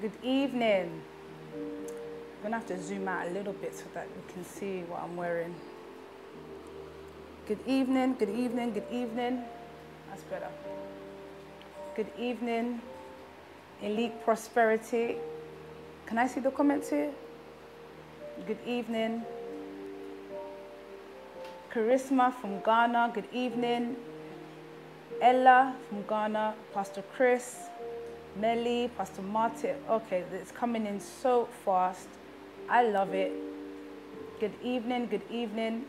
Good evening. I'm gonna have to zoom out a little bit so that you can see what I'm wearing. Good evening, good evening, good evening. That's better. Good evening, Elite Prosperity. Can I see the comments here? Good evening. Charisma from Ghana, good evening. Ella from Ghana, Pastor Chris, Melly, Pastor Martin. Okay, it's coming in so fast. I love it. Good evening, good evening.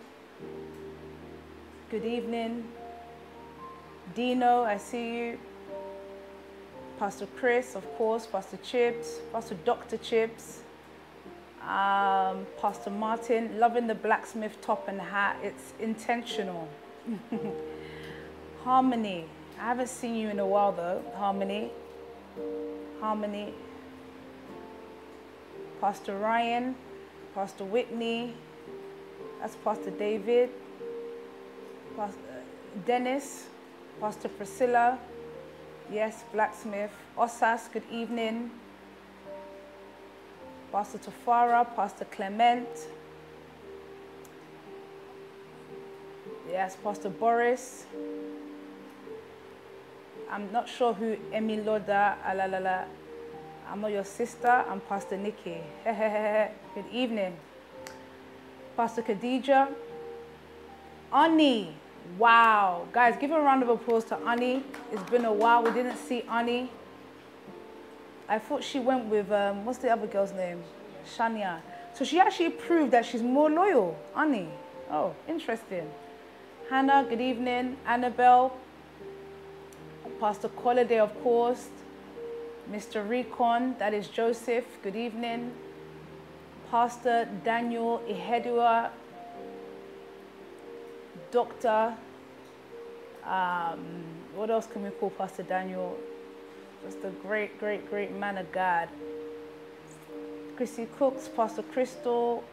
Good evening. Dino, I see you. Pastor Chris, of course, Pastor Chips, Pastor Dr. Chips, um, Pastor Martin, loving the blacksmith top and hat. It's intentional. Harmony. I haven't seen you in a while though. Harmony. Harmony. Pastor Ryan, Pastor Whitney, that's Pastor David, Pastor uh, Dennis, Pastor Priscilla, yes, Blacksmith, Osas, good evening, Pastor Tafara, Pastor Clement, yes, Pastor Boris, I'm not sure who Emi Loda, alalala. I'm not your sister, I'm Pastor Nikki. Good evening. Pastor Khadija. Ani. Wow. Guys, give a round of applause to Ani. It's been a while. We didn't see Ani. I thought she went with, um, what's the other girl's name? Shania. So she actually proved that she's more loyal. Ani. Oh, interesting. Hannah, good evening. Annabelle, Pastor Colliday, of course, Mr. Recon, that is Joseph, good evening. Pastor Daniel Ihedua, Doctor, um, what else can we call Pastor Daniel? Just a great, great, great man of God. Chrissy Cooks, Pastor Crystal,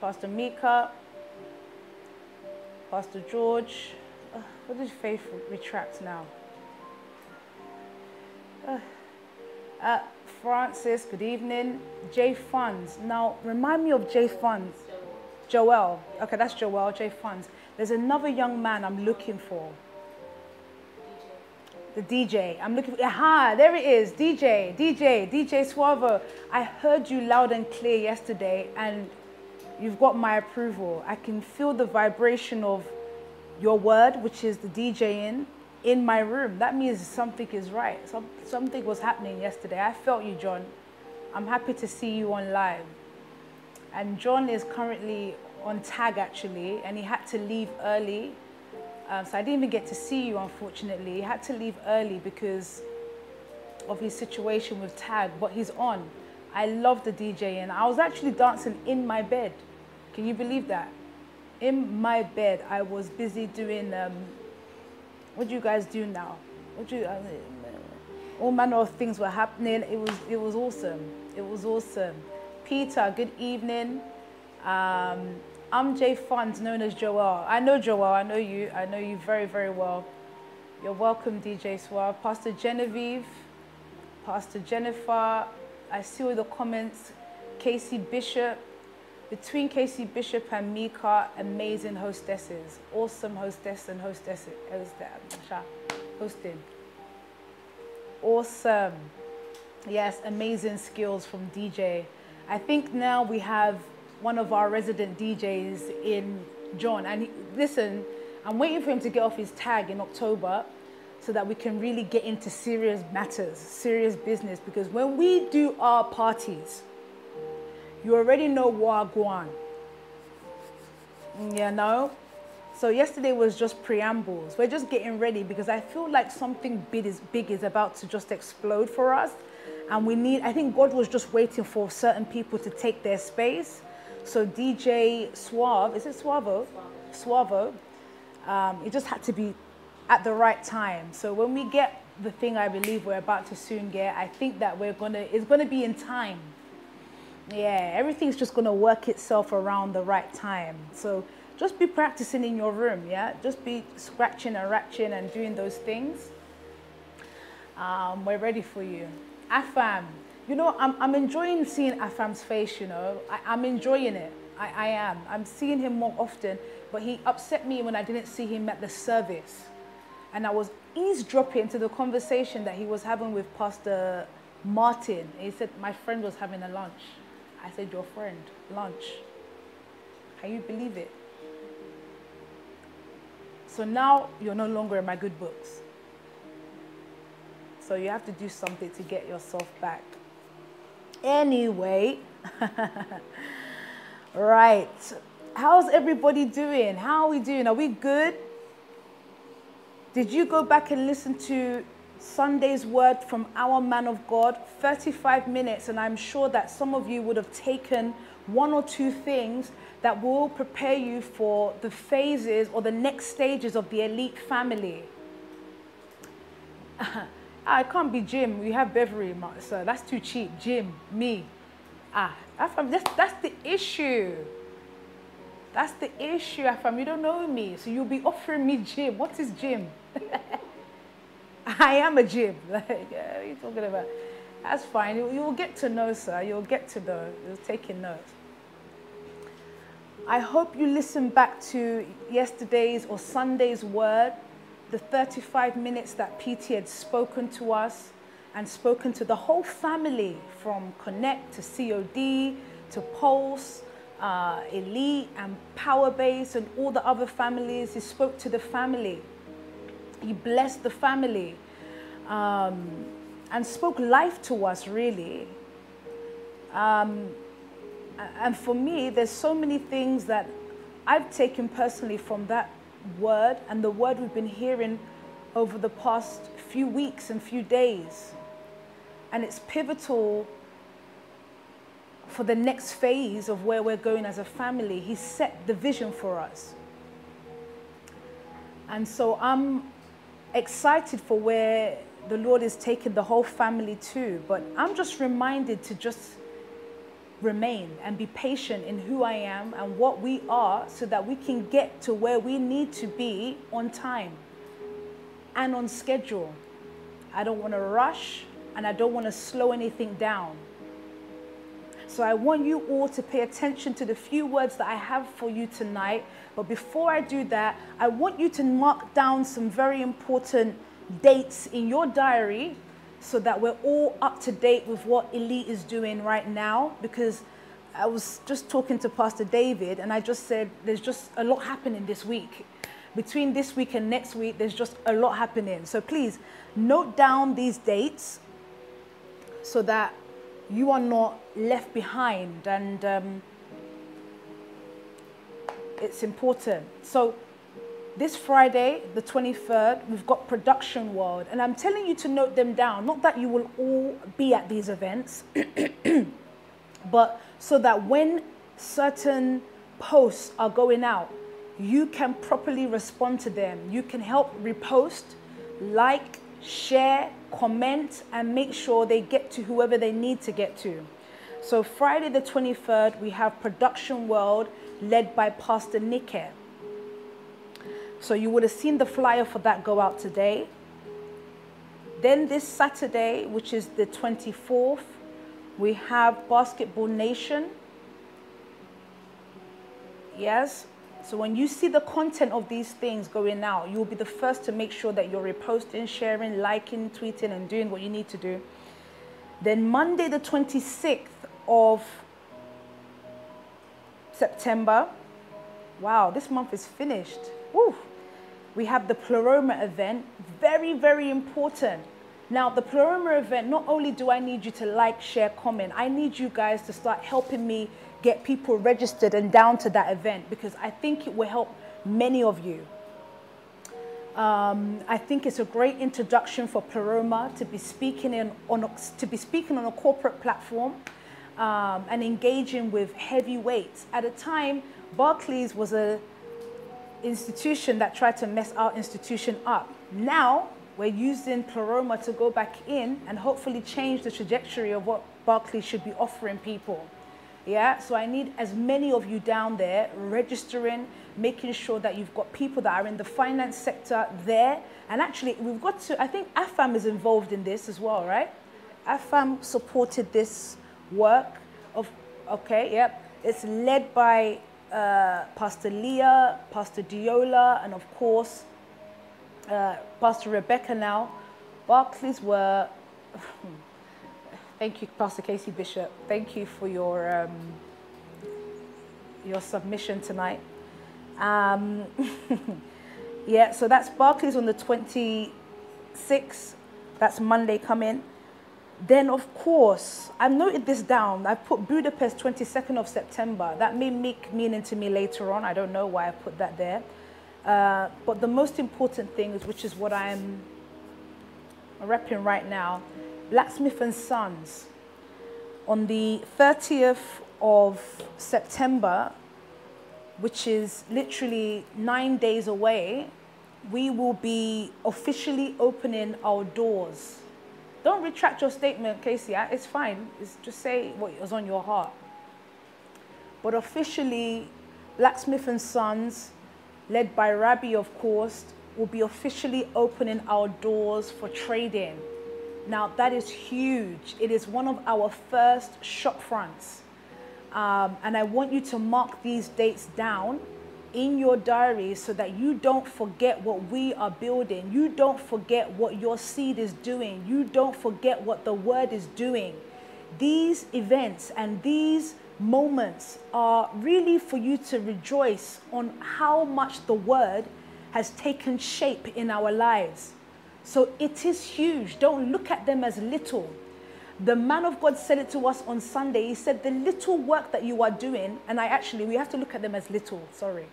Pastor Mika, Pastor George. Uh, what did faith retract now? Uh, uh, Francis, good evening. J Funds. Now, remind me of J Funds. Joel. Okay, that's Joel, J Funds. There's another young man I'm looking for. The DJ. I'm looking for, aha, there it is. DJ, DJ, DJ Suavo. I heard you loud and clear yesterday and you've got my approval. I can feel the vibration of your word, which is the DJing in my room. That means something is right. Some, something was happening yesterday. I felt you, John. I'm happy to see you on live. And John is currently on tag actually, and he had to leave early. Um, so I didn't even get to see you, unfortunately. He had to leave early because of his situation with tag, but he's on. I love the DJ, and I was actually dancing in my bed. Can you believe that? In my bed, I was busy doing um, what do you guys do now? What do you, uh, all manner of things were happening. It was, it was awesome. It was awesome. Peter, good evening. Um, I'm Jay Funds, known as Joel. I know Joel, I know you. I know you very, very well. You're welcome, DJ Suave. Pastor Genevieve, Pastor Jennifer. I see all the comments. Casey Bishop, between Casey Bishop and Mika, amazing hostesses, awesome hostess and hostess, hosting. Awesome. Yes, amazing skills from DJ. I think now we have one of our resident DJs in John. And he, listen, I'm waiting for him to get off his tag in October so that we can really get into serious matters, serious business. Because when we do our parties, you already know Wagwan. You know? So yesterday was just preambles. We're just getting ready because I feel like something big is, big is about to just explode for us. And we need, I think God was just waiting for certain people to take their space. So DJ Suave, is it Suavo? Suavo. Um, it just had to be at the right time. So when we get the thing I believe we're about to soon get, I think that we're gonna, it's gonna be in time. Yeah, everything's just going to work itself around the right time. So just be practicing in your room, yeah? Just be scratching and ratching and doing those things. Um, we're ready for you. Afam, you know, I'm, I'm enjoying seeing Afam's face, you know. I, am enjoying it. I, I am. I'm seeing him more often, but he upset me when I didn't see him at the service. And I was eavesdropping into the conversation that he was having with Pastor Martin. He said, My friend was having a lunch. I said, Your friend, lunch. Can you believe it? So now you're no longer in my good books. So you have to do something to get yourself back. Anyway, right. How's everybody doing? How are we doing? Are we good? Did you go back and listen to Sunday's word from our man of God? 35 minutes, and I'm sure that some of you would have taken one or two things that will prepare you for the phases or the next stages of the elite family. I can't be Jim. We have Beverly, so that's too cheap. Jim, me. Ah, that's, that's the issue. That's the issue, Afam. You don't know me, so you'll be offering me Jim. What is Jim? I am a jib. Like, what are you talking about? That's fine. You, you'll get to know, sir. You'll get to know. You're taking notes. I hope you listen back to yesterday's or Sunday's word the 35 minutes that PT had spoken to us and spoken to the whole family from Connect to COD to Pulse, uh, Elite and Powerbase and all the other families. He spoke to the family. He blessed the family um, and spoke life to us, really. Um, and for me, there's so many things that I've taken personally from that word and the word we've been hearing over the past few weeks and few days. And it's pivotal for the next phase of where we're going as a family. He set the vision for us. And so I'm excited for where the Lord is taking the whole family to. But I'm just reminded to just remain and be patient in who I am and what we are so that we can get to where we need to be on time and on schedule. I don't want to rush and I don't want to slow anything down. So I want you all to pay attention to the few words that I have for you tonight. But before I do that, I want you to mark down some very important dates in your diary so that we're all up to date with what Elite is doing right now because I was just talking to Pastor David and I just said there's just a lot happening this week. Between this week and next week, there's just a lot happening. So please note down these dates so that you are not left behind and um, it's important. So this Friday, the 23rd, we've got Production World. And I'm telling you to note them down. Not that you will all be at these events, but so that when certain posts are going out, you can properly respond to them. You can help repost, like, share, comment, and make sure they get to whoever they need to get to. So, Friday the 23rd, we have Production World led by Pastor Nike. So you would have seen the flyer for that go out today. Then this Saturday, which is the 24th, we have Basketball Nation. Yes. So when you see the content of these things going out, you will be the first to make sure that you're reposting, sharing, liking, tweeting, and doing what you need to do. Then Monday, the 26th of September. Wow, this month is finished. We have the Pleroma event, very, very important. Now, the Pleroma event, not only do I need you to like, share, comment, I need you guys to start helping me get people registered and down to that event because I think it will help many of you. Um, I think it's a great introduction for Pleroma to be speaking in on to be speaking on a corporate platform um, and engaging with heavyweights. At a time, Barclays was a institution that tried to mess our institution up. Now, we're using Pleroma to go back in and hopefully change the trajectory of what Barclays should be offering people. Yeah, so I need as many of you down there registering, making sure that you've got people that are in the finance sector there. And actually, we've got to, I think AFAM is involved in this as well, right? AFAM supported this work of, okay, yep. It's led by uh, Pastor Leah, Pastor Diola, and of course, uh, Pastor Rebecca now. Barclays were, thank you, Pastor Casey Bishop. Thank you for your, um, your submission tonight. Um, yeah, so that's Barclays on the 26th. That's Monday coming. Then, of course, I've noted this down. I put Budapest 22nd of September. That may make meaning to me later on. I don't know why I put that there. Uh, but the most important thing is, which is what I'm repping right now, Blacksmith and Sons. On the 30th of September, which is literally nine days away, we will be officially opening our doors. Don't retract your statement, Casey. It's fine. It's just say what was on your heart. But officially, Blacksmith and Sons, led by Rabbi, of course, will be officially opening our doors for trading. Now, that is huge. It is one of our first shop fronts. Um, and I want you to mark these dates down in your diary so that you don't forget what we are building. You don't forget what your seed is doing. You don't forget what the word is doing. These events and these moments are really for you to rejoice on how much the word has taken shape in our lives. So it is huge. Don't look at them as little. The man of God said it to us on Sunday. He said, The little work that you are doing, and I actually, we have to look at them as little, sorry.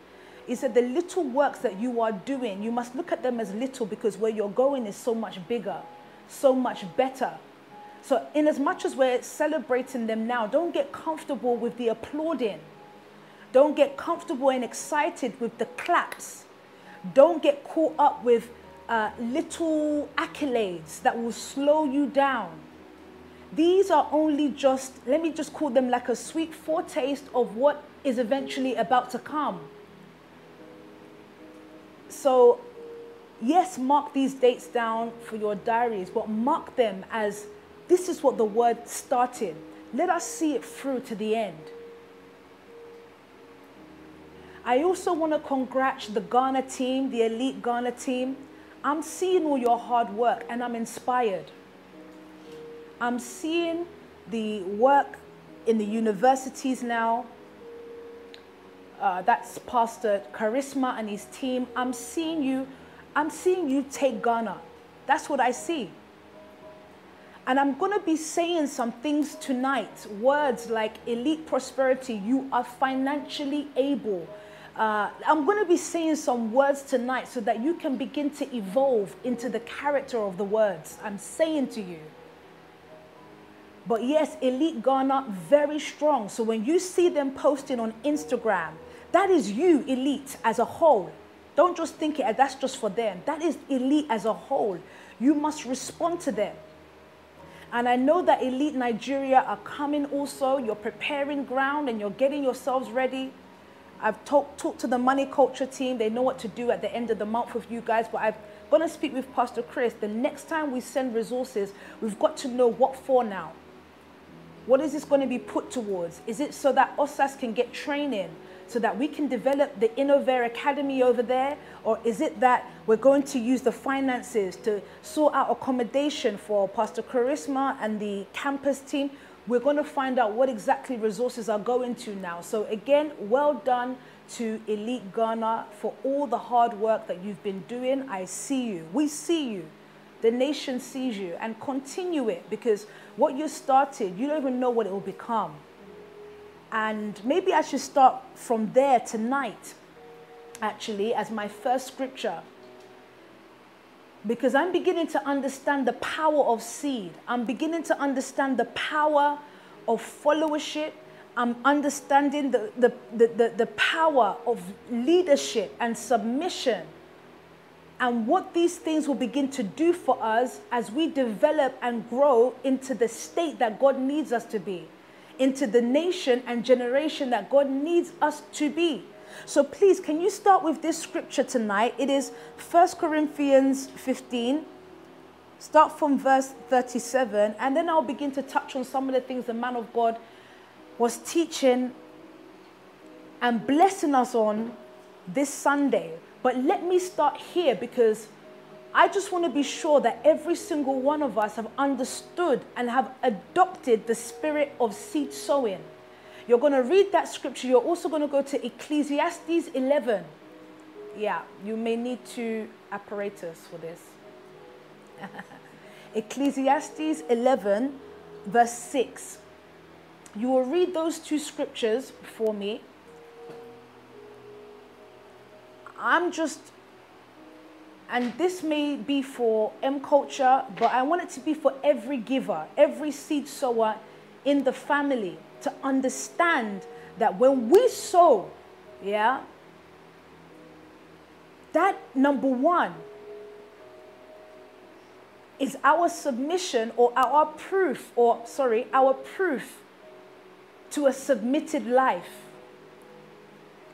He said, The little works that you are doing, you must look at them as little because where you're going is so much bigger, so much better. So, in as much as we're celebrating them now, don't get comfortable with the applauding. Don't get comfortable and excited with the claps. Don't get caught up with uh, little accolades that will slow you down these are only just, let me just call them like a sweet foretaste of what is eventually about to come. So, yes, mark these dates down for your diaries, but mark them as this is what the word started. Let us see it through to the end. I also want to congratulate the Ghana team, the elite Ghana team. I'm seeing all your hard work and I'm inspired. I'm seeing the work in the universities now. Uh, that's Pastor Charisma and his team. I'm seeing you, I'm seeing you take Ghana. That's what I see. And I'm going to be saying some things tonight, words like elite prosperity, you are financially able. Uh, I'm going to be saying some words tonight so that you can begin to evolve into the character of the words I'm saying to you. But yes, Elite Ghana, very strong. So when you see them posting on Instagram, that is you, Elite, as a whole. Don't just think it that's just for them. That is Elite as a whole. You must respond to them. And I know that Elite Nigeria are coming also. You're preparing ground and you're getting yourselves ready. I've talked, talked to the money culture team. They know what to do at the end of the month with you guys. But I'm going to speak with Pastor Chris. The next time we send resources, we've got to know what for now. What is this going to be put towards? Is it so that OSAS can get training, so that we can develop the Innovare Academy over there? Or is it that we're going to use the finances to sort out accommodation for Pastor Charisma and the campus team? We're going to find out what exactly resources are going to now. So again, well done to Elite Ghana for all the hard work that you've been doing. I see you. We see you. The nation sees you and continue it because what you started, you don't even know what it will become. And maybe I should start from there tonight, actually, as my first scripture. Because I'm beginning to understand the power of seed. I'm beginning to understand the power of followership. I'm understanding the, the, the, the, the power of leadership and submission and what these things will begin to do for us as we develop and grow into the state that God needs us to be, into the nation and generation that God needs us to be. So please, can you start with this scripture tonight? It is 1 Corinthians 15, start from verse 37, and then I'll begin to touch on some of the things the man of God was teaching and blessing us on this Sunday. But let me start here because I just want to be sure that every single one of us have understood and have adopted the spirit of seed sowing. You're going to read that scripture. You're also going to go to Ecclesiastes 11. Yeah, you may need two apparatus for this. Ecclesiastes 11, verse 6. You will read those two scriptures for me. I'm just, and this may be for M culture, but I want it to be for every giver, every seed sower in the family to understand that when we sow, yeah, that number one is our submission or our proof, or sorry, our proof to a submitted life.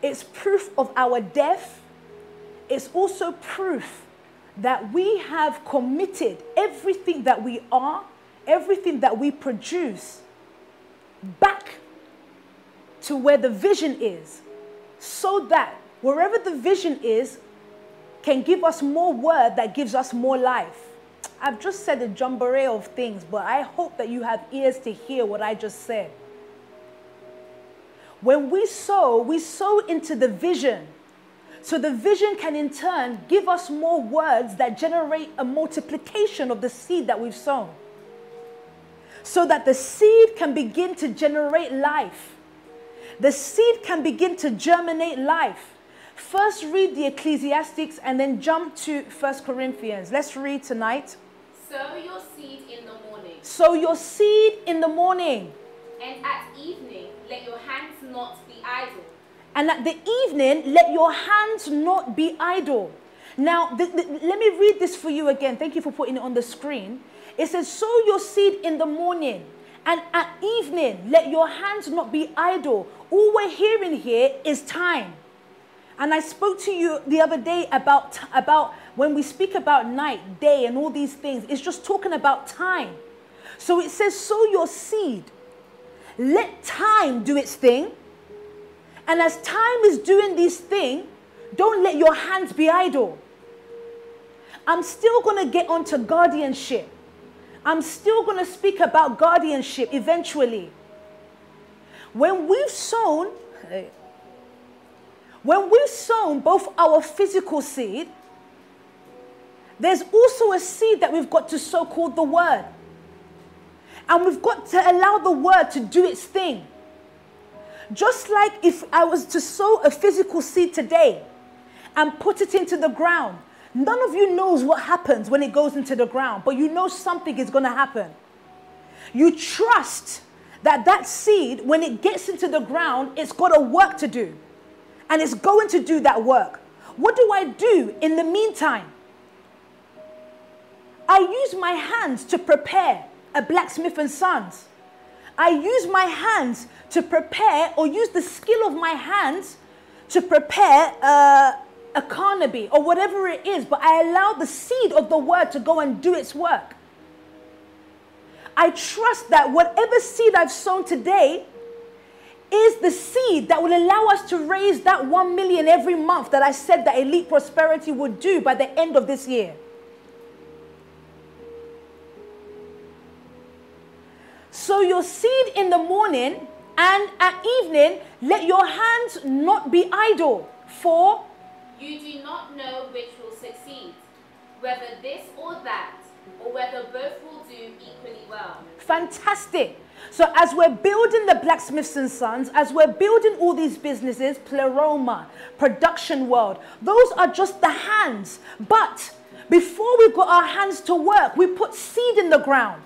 It's proof of our death. It's also proof that we have committed everything that we are, everything that we produce back to where the vision is, so that wherever the vision is, can give us more word that gives us more life. I've just said a jamboree of things, but I hope that you have ears to hear what I just said. When we sow, we sow into the vision. So the vision can in turn give us more words that generate a multiplication of the seed that we've sown so that the seed can begin to generate life. The seed can begin to germinate life. First, read the Ecclesiastics and then jump to First Corinthians. Let's read tonight. Sow your seed in the morning. Sow your seed in the morning. And at evening, let your hands not be idle. And at the evening, let your hands not be idle. Now, let me read this for you again. Thank you for putting it on the screen. It says, Sow your seed in the morning, and at evening, let your hands not be idle. All we're hearing here is time. And I spoke to you the other day about, about when we speak about night, day, and all these things, it's just talking about time. So it says, Sow your seed. Let time do its thing. And as time is doing this thing, don't let your hands be idle. I'm still going to get onto guardianship. I'm still going to speak about guardianship eventually. When we've sown, when we've sown both our physical seed, there's also a seed that we've got to sow called the word. And we've got to allow the word to do its thing. Just like if I was to sow a physical seed today and put it into the ground, None of you knows what happens when it goes into the ground, but you know something is going to happen. You trust that that seed, when it gets into the ground, it's got a work to do. And it's going to do that work. What do I do in the meantime? I use my hands to prepare a blacksmith and sons. I use my hands to prepare or use the skill of my hands to prepare uh, a carnaby or whatever it is, but I allow the seed of the word to go and do its work. I trust that whatever seed I've sown today is the seed that will allow us to raise that 1 million every month that I said that Elite Prosperity would do by the end of this year. So your seed in the morning and at evening, let your hands not be idle, for you do not know which will succeed, whether this or that, or whether both will do equally well. Fantastic. So as we're building the blacksmiths and sons, as we're building all these businesses, Pleroma, production world, those are just the hands. But before we got our hands to work, we put seed in the ground.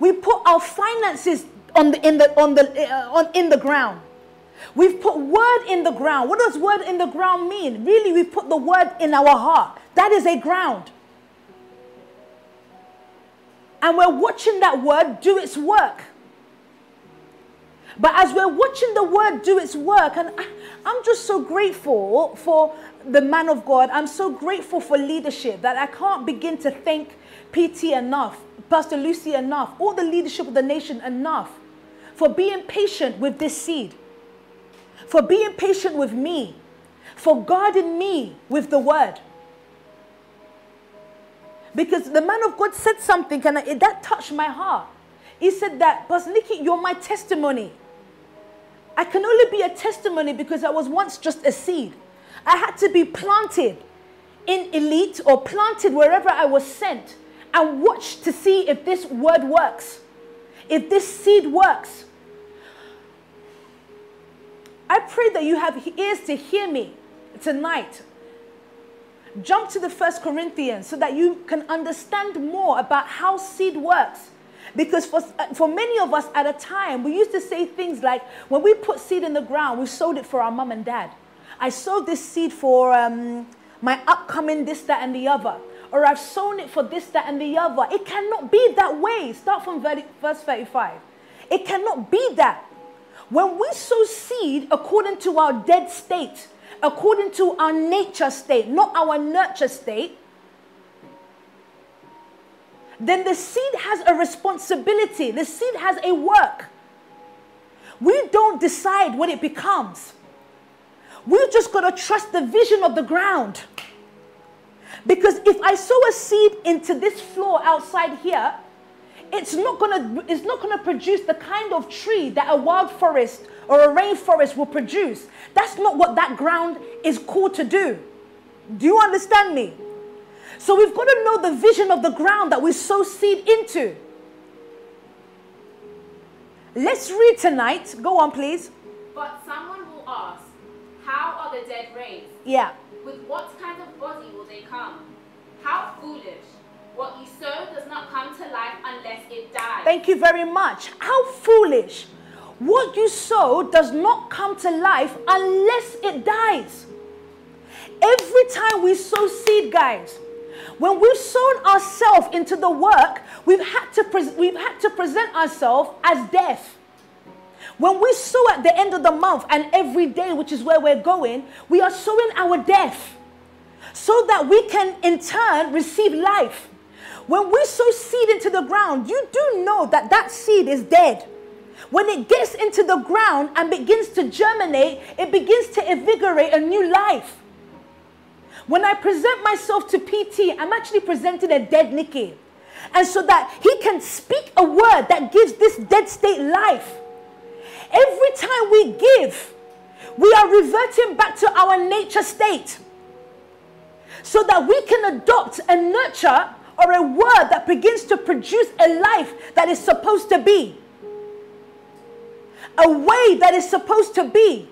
We put our finances on the, in the, on the, uh, on, in the ground. We've put word in the ground. What does word in the ground mean? Really, we've put the word in our heart. That is a ground. And we're watching that word do its work. But as we're watching the word do its work, and I'm just so grateful for the man of God. I'm so grateful for leadership that I can't begin to thank PT enough, Pastor Lucy enough, all the leadership of the nation enough for being patient with this seed, for being patient with me, for guarding me with the word. Because the man of God said something and it, that touched my heart. He said that, Pastor Nikki, you're my testimony. I can only be a testimony because I was once just a seed. I had to be planted in elite or planted wherever I was sent and watch to see if this word works, if this seed works. I pray that you have ears to hear me tonight. Jump to the first Corinthians so that you can understand more about how seed works. Because for, for many of us at a time, we used to say things like, when we put seed in the ground, we sowed it for our mom and dad. I sowed this seed for um, my upcoming this, that, and the other. Or I've sown it for this, that, and the other. It cannot be that way. Start from verse 35. It cannot be that. When we sow seed according to our dead state, according to our nature state, not our nurture state, then the seed has a responsibility. The seed has a work. We don't decide what it becomes. We've just got to trust the vision of the ground. Because if I sow a seed into this floor outside here, it's not gonna it's not gonna produce the kind of tree that a wild forest or a rainforest will produce. That's not what that ground is called to do. Do you understand me? So we've got to know the vision of the ground that we sow seed into. Let's read tonight. Go on, please. But someone will ask, How are the dead raised? Yeah. With what kind of body will they come? How foolish. What you sow does not come to life unless it dies. Thank you very much. How foolish. What you sow does not come to life unless it dies. Every time we sow seed, guys, when we've sown ourselves into the work, we've had to, we've had to present ourselves as death. When we sow at the end of the month and every day, which is where we're going, we are sowing our death so that we can in turn receive life. When we sow seed into the ground, you do know that that seed is dead. When it gets into the ground and begins to germinate, it begins to invigorate a new life. When I present myself to PT, I'm actually presenting a dead Nikki. And so that he can speak a word that gives this dead state life. Every time we give, we are reverting back to our nature state so that we can adopt and nurture or a word that begins to produce a life that is supposed to be, a way that is supposed to be.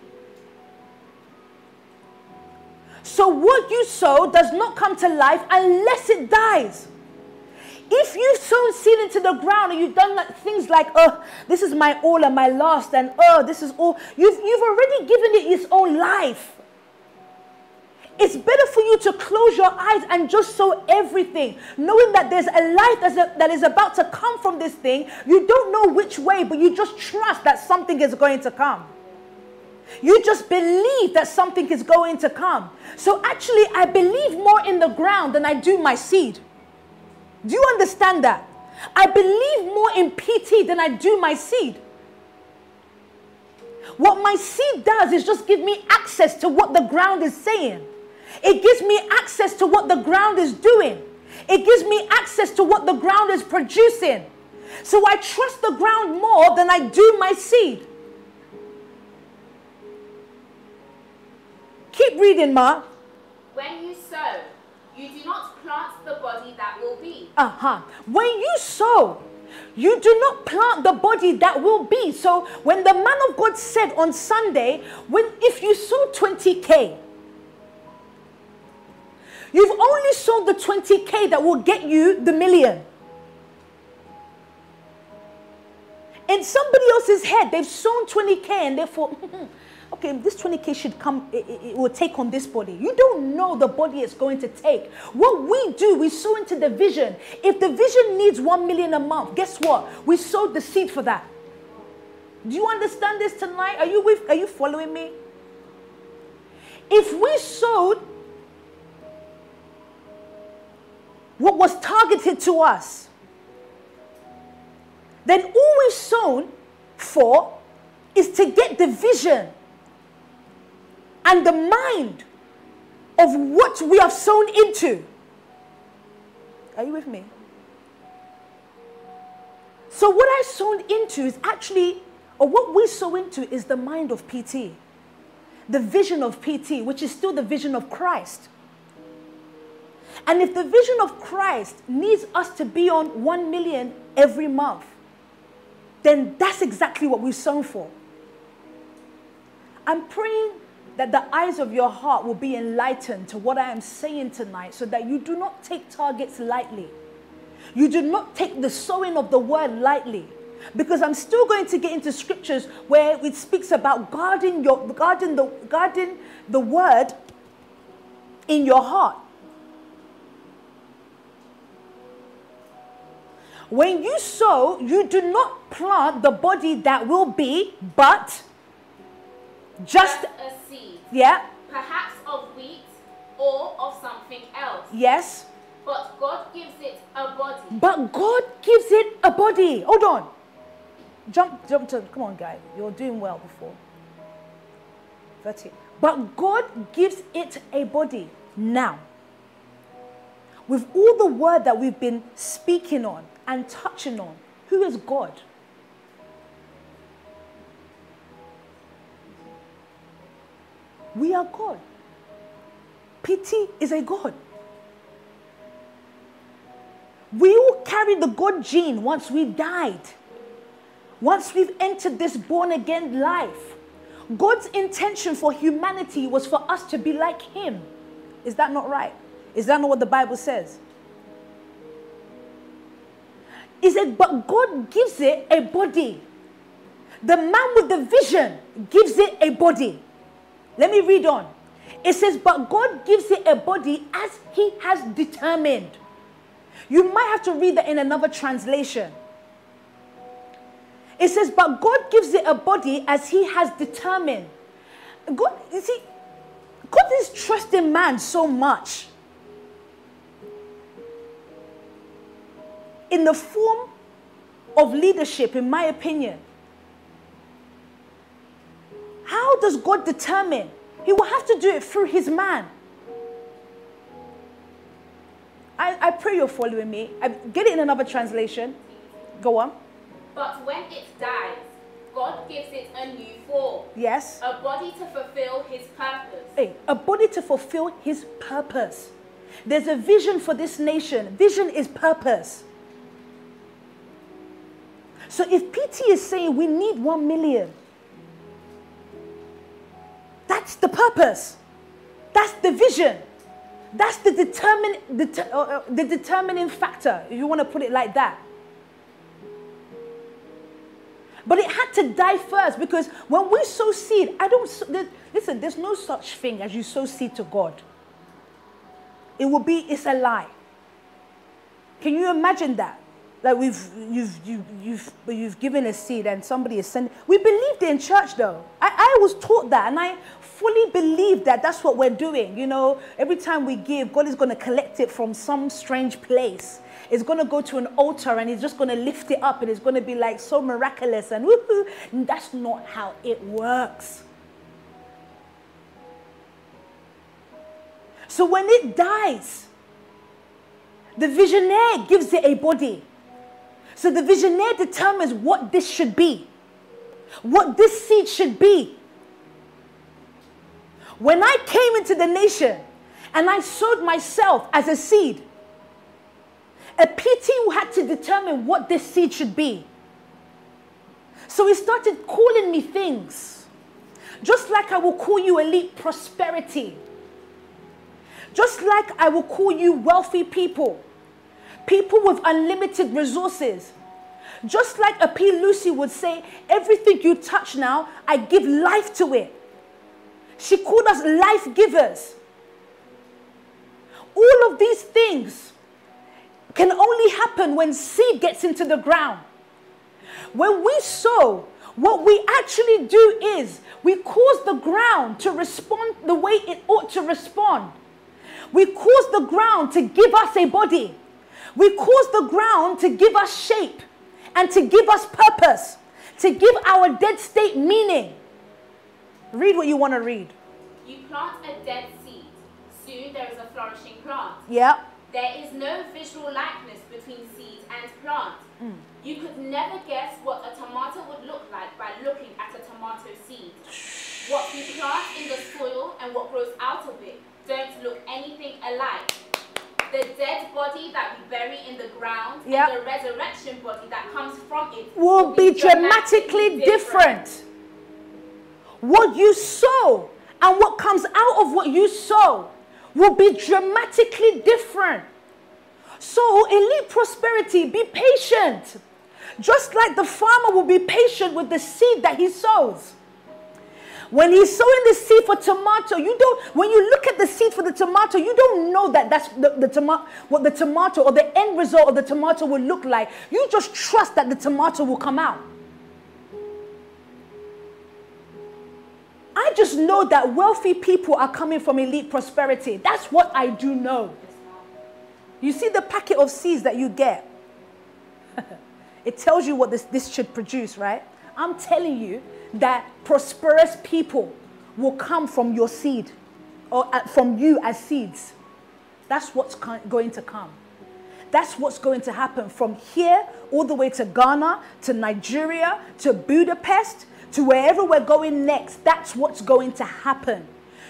So, what you sow does not come to life unless it dies. If you've sown seed into the ground and you've done like things like, oh, this is my all and my last, and oh, this is all, you've, you've already given it its own life. It's better for you to close your eyes and just sow everything, knowing that there's a life that's a, that is about to come from this thing. You don't know which way, but you just trust that something is going to come. You just believe that something is going to come. So actually, I believe more in the ground than I do my seed. Do you understand that? I believe more in PT than I do my seed. What my seed does is just give me access to what the ground is saying. It gives me access to what the ground is doing. It gives me access to what the ground is producing. So I trust the ground more than I do my seed. Keep reading, Ma. When you sow, you do not plant the body that will be. Uh huh. When you sow, you do not plant the body that will be. So when the man of God said on Sunday, when if you sow 20k, You've only sold the 20K that will get you the million. In somebody else's head, they've sown 20K and they therefore, okay, this 20K should come, it, it, will take on this body. You don't know the body it's going to take. What we do, we sow into the vision. If the vision needs 1 million a month, guess what? We sowed the seed for that. Do you understand this tonight? Are you with, are you following me? If we sowed what was targeted to us, then all we've sown for is to get the vision and the mind of what we have sown into. Are you with me? So, what I sown into is actually, or what we sow into is the mind of PT, the vision of PT, which is still the vision of Christ. And if the vision of Christ needs us to be on 1 million every month, then that's exactly what we've sown for. I'm praying that the eyes of your heart will be enlightened to what I am saying tonight so that you do not take targets lightly. You do not take the sowing of the word lightly. Because I'm still going to get into scriptures where it speaks about guarding your guarding the guarding the word in your heart. When you sow, you do not plant the body that will be, but just a seed, yeah, perhaps of wheat or of something else. yes. But God gives it a body. But God gives it a body. Hold on. Jump, jump to, come on, guy. You're doing well before. 30. But God gives it a body now. With all the word that we've been speaking on and touching on, who is God? We are God. PT is a God. We all carry the God gene once we died. Once we've entered this born again life. God's intention for humanity was for us to be like Him. Is that not right? Is that not what the Bible says? Is it, but God gives it a body. The man with the vision gives it a body. Let me read on. It says, but God gives it a body as He has determined. You might have to read that in another translation. It says, but God gives it a body as He has determined. God, you see, God is trusting man so much. In the form of leadership, in my opinion. How does God determine? He will have to do it through His man. I, I pray you're following me. I, get it in another translation. Go on. But when it dies, God gives it a new form, Yes. a body to fulfill his purpose. Hey, a body to fulfill his purpose. There's a vision for this nation. Vision is purpose. So if PT is saying we need one million, that's the purpose. That's the vision. That's the, determine, det- uh, uh, the determining factor, if you want to put it like that. But it had to die first because when we sow seed, I don't, there- listen, there's no such thing as you sow seed to God. It will be, it's a lie. Can you imagine that? Like we've, you've, you, you've, you've given a seed and somebody is sending. We believed in church though. I, I was taught that and I fully believe that that's what we're doing. You know, every time we give, God is going to collect it from some strange place. It's going to go to an altar and he's just going to lift it up and it's going to be like so miraculous and woohoo. That's not how it works. So when it dies, the visionaire gives it a body. So the visionaire determines what this should be, what this seed should be. When I came into the nation and I sowed myself as a seed, a PT had to determine what this seed should be. So he started calling me things. Just like I will call you elite prosperity. Just like I will call you wealthy people. People with unlimited resources. Just like a P. Lucy would say, everything you touch now, I give life to it. She called us life givers. All of these things can only happen when seed gets into the ground. When we sow, what we actually do is we cause the ground to respond the way it ought to respond. We cause the ground to give us a body. We cause the ground to give us shape and to give us purpose, to give our dead state meaning. Read what you want to read. You plant a dead seed. Soon there is a flourishing plant. Yeah. There is no visual likeness between seed and plant. Mm. You could never guess what a tomato would look like by looking at a tomato seed. What you plant in the soil and what grows out of it don't look anything alike. The dead body that we bury in the ground Yep. and the resurrection body that comes from it will be dramatically different. What you sow and what comes out of what you sow will be dramatically different. So, elite prosperity, be patient. Just like the farmer will be patient with the seed that he sows. When he's sowing the seed for tomato, you don't. When you look at the seed for the tomato, you don't know that that's the, the tomato, what the tomato or the end result of the tomato will look like. You just trust that the tomato will come out. I just know that wealthy people are coming from elite prosperity. That's what I do know. You see the packet of seeds that you get. it tells you what this, this should produce, right? I'm telling you that prosperous people will come from your seed or uh, from you as seeds. That's what's going to come. That's what's going to happen from here all the way to Ghana, to Nigeria, to Budapest, to wherever we're going next. That's what's going to happen.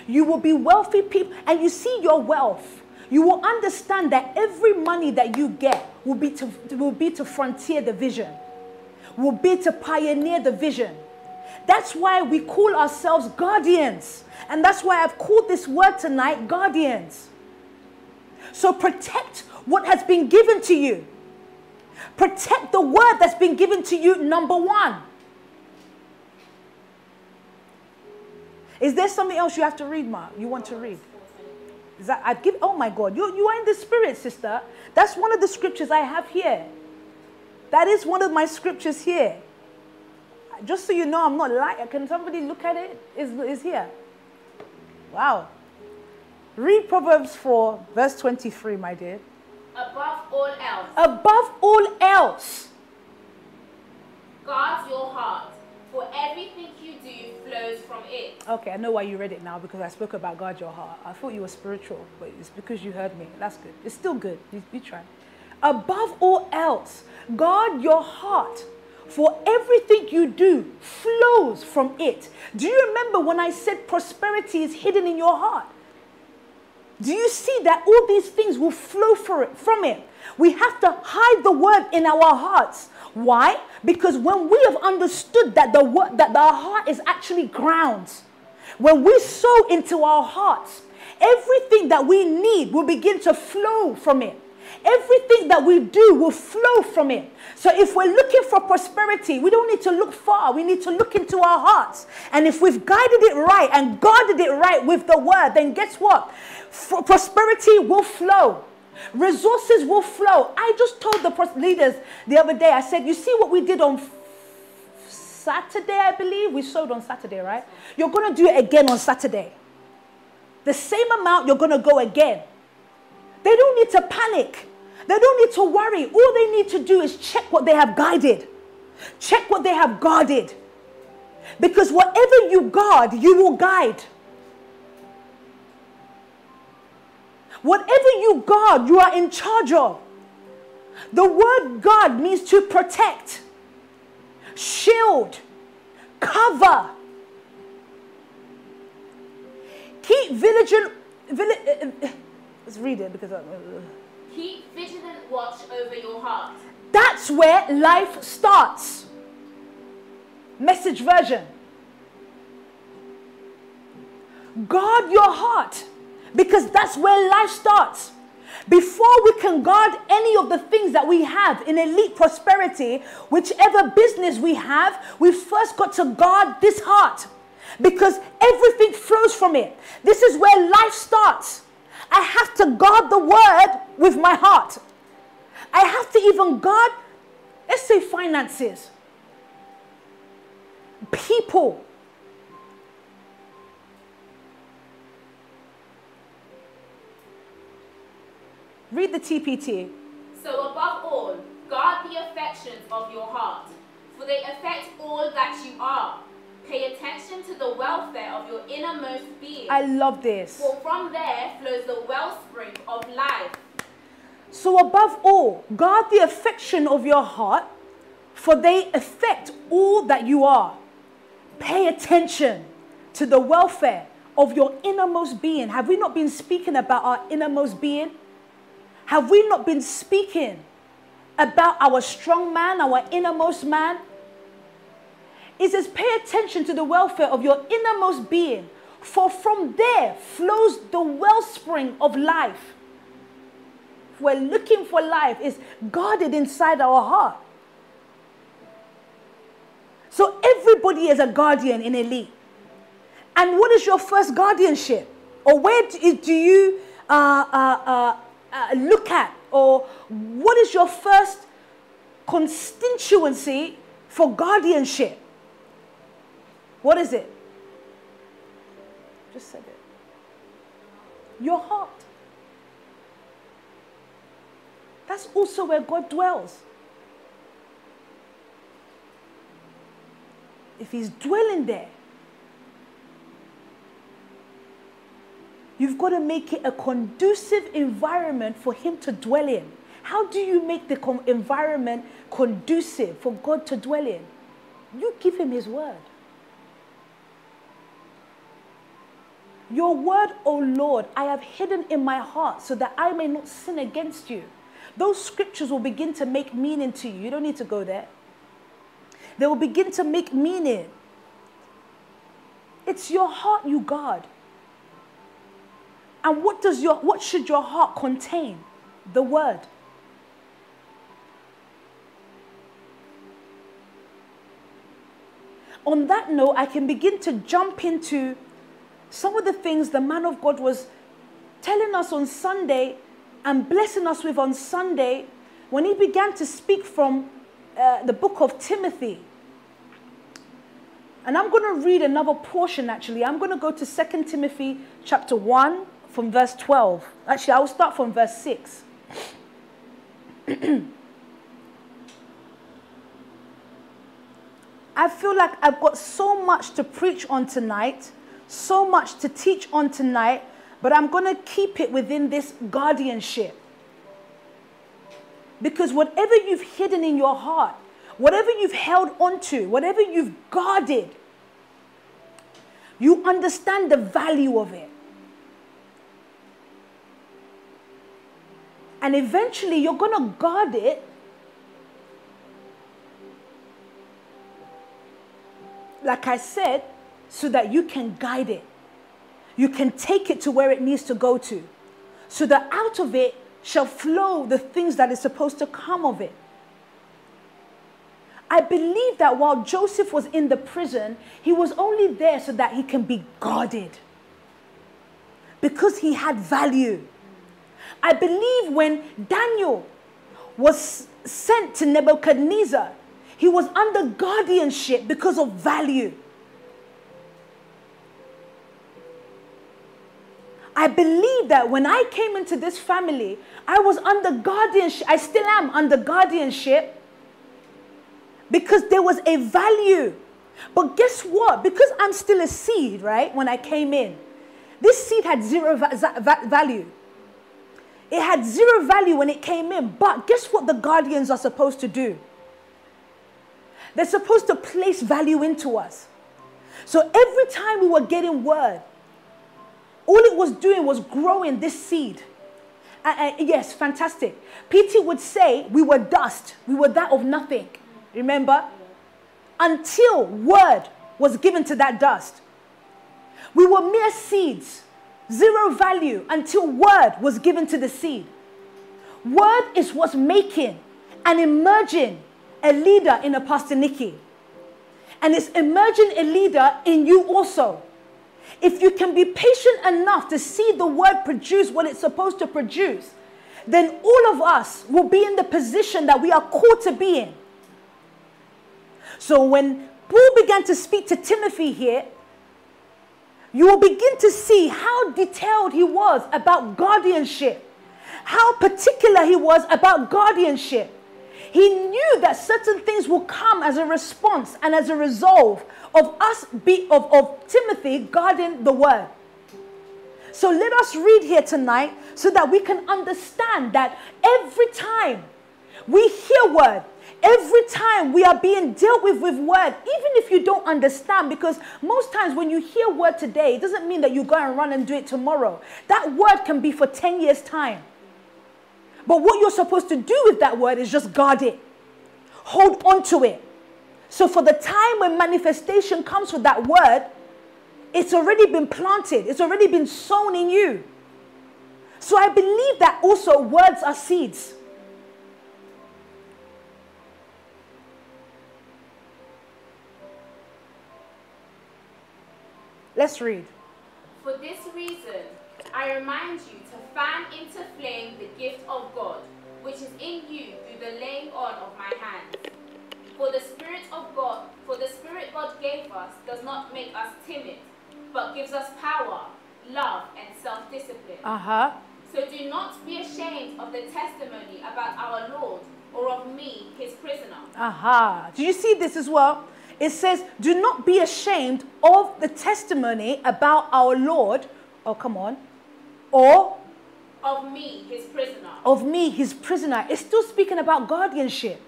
You will be wealthy people, and you see your wealth. You will understand that every money that you get will be to, will be to frontier the vision, will be to pioneer the vision. That's why we call ourselves guardians. And that's why I've called this word tonight guardians. So protect what has been given to you. Protect the word that's been given to you, number one. Is there something else you have to read, Ma? You want to read? Is that I'd give oh my God, you, you are in the spirit, sister. That's one of the scriptures I have here. That is one of my scriptures here. Just so you know, I'm not lying. Can somebody look at it? Is is here? Wow. Read Proverbs 4, verse 23, my dear. Above all else, Above all else, guard your heart, for everything you do flows from it. Okay, I know why you read it now because I spoke about guard your heart. I thought you were spiritual, but it's because you heard me. That's good. It's still good. You, you try. Above all else, guard your heart, for everything you do flows from it. Do you remember when I said prosperity is hidden in your heart? Do you see that all these things will flow it, from it? We have to hide the word in our hearts. Why? Because when we have understood that the word, that the heart is actually ground, when we sow into our hearts, everything that we need will begin to flow from it. Everything that we do will flow from it. So if we're looking for prosperity, we don't need to look far. We need to look into our hearts. And if we've guided it right and guarded it right with the word, then guess what? Prosperity will flow. Resources will flow. I just told the leaders the other day, I said, You see what we did on Saturday, I believe? We sowed on Saturday, right? You're going to do it again on Saturday. The same amount, you're going to go again. They don't need to panic. They don't need to worry. All they need to do is check what they have guided, check what they have guarded. Because whatever you guard, you will guide. Whatever you guard, you are in charge of. The word guard means to protect, shield, cover. Keep vigilant. Vili- uh, uh, let's read it because. I, uh, Keep vigilant watch over your heart. That's where life starts. Message version. Guard your heart because that's where life starts. Before we can guard any of the things that we have in elite prosperity, whichever business we have, we first got to guard this heart because everything flows from it. This is where life starts. I have to guard the word with my heart. I have to even guard, let's say, finances, people. Read the TPT. So above all, Guard the affections of your heart, for they affect all that you are. Pay attention to the welfare of your innermost being. I love this. For from there flows the wellspring of life. So, above all, guard the affection of your heart, for they affect all that you are. Pay attention to the welfare of your innermost being. Have we not been speaking about our innermost being? Have we not been speaking about our strong man, our innermost man? It says, pay attention to the welfare of your innermost being, for from there flows the wellspring of life. We're looking for life, is guarded inside our heart. So everybody is a guardian in elite. And what is your first guardianship? Or where do you uh, uh, uh, uh, look at? Or what is your first constituency for guardianship? What is it? Just said it. Your heart. That's also where God dwells. If He's dwelling there, You've got to make it a conducive environment for Him to dwell in. How do you make the environment conducive for God to dwell in? You give Him His word. Your word, O Lord, I have hidden in my heart so that I may not sin against you. Those scriptures will begin to make meaning to you. You don't need to go there. They will begin to make meaning. It's your heart you guard. And what does your what should your heart contain? The word. On that note, I can begin to jump into some of the things the man of God was telling us on Sunday and blessing us with on Sunday when he began to speak from uh, the book of Timothy. And I'm going to read another portion actually. I'm going to go to 2 Timothy chapter 1 from verse 12. Actually, I will start from verse 6. I feel like I've got so much to preach on tonight, so much to teach on tonight, but I'm going to keep it within this guardianship. Because whatever you've hidden in your heart, whatever you've held onto, whatever you've guarded, you understand the value of it. And eventually you're going to guard it like I said, so that you can guide it. You can take it to where it needs to go to. So that out of it shall flow the things that is supposed to come of it. I believe that while Joseph was in the prison, he was only there so that he can be guarded. Because he had value. I believe when Daniel was sent to Nebuchadnezzar, he was under guardianship because of value. I believe that when I came into this family, I was under guardianship. I still am under guardianship because there was a value. But guess what? Because I'm still a seed, right? When I came in, this seed had zero va- va- value. It had zero value when it came in. But guess what the guardians are supposed to do? They're supposed to place value into us. So every time we were getting word, all it was doing was growing this seed. Uh, uh, yes, fantastic. PT would say we were dust, we were that of nothing. Remember? Until word was given to that dust. We were mere seeds Zero value until word was given to the seed. Word is what's making and emerging a leader in a Pastor Nikki. And it's emerging a leader in you also. If you can be patient enough to see the word produce what it's supposed to produce, then all of us will be in the position that we are called to be in. So when Paul began to speak to Timothy here, you will begin to see how detailed he was about guardianship, how particular he was about guardianship. He knew that certain things will come as a response and as a resolve of us be of, of Timothy guarding the word. So let us read here tonight so that we can understand that every time we hear word, every time we are being dealt with with word, even if you don't understand, because most times when you hear word today, it doesn't mean that you go and run and do it tomorrow. That word can be for 10 years' time. But what you're supposed to do with that word is just guard it, hold on to it. So for the time when manifestation comes with that word, it's already been planted, it's already been sown in you. So I believe that also words are seeds. Let's read. For this reason, I remind you to fan into flame the gift of God, which is in you through the laying on of my hands. For the Spirit of God, for the Spirit God gave us does not make us timid, but gives us power, love, and self-discipline. Uh huh. So do not be ashamed of the testimony about our Lord or of me, his prisoner. Aha. Do you see this as well? It says, Do not be ashamed of the testimony about our Lord. Oh, come on. Or Of me, his prisoner. of me, his prisoner. It's still speaking about guardianship.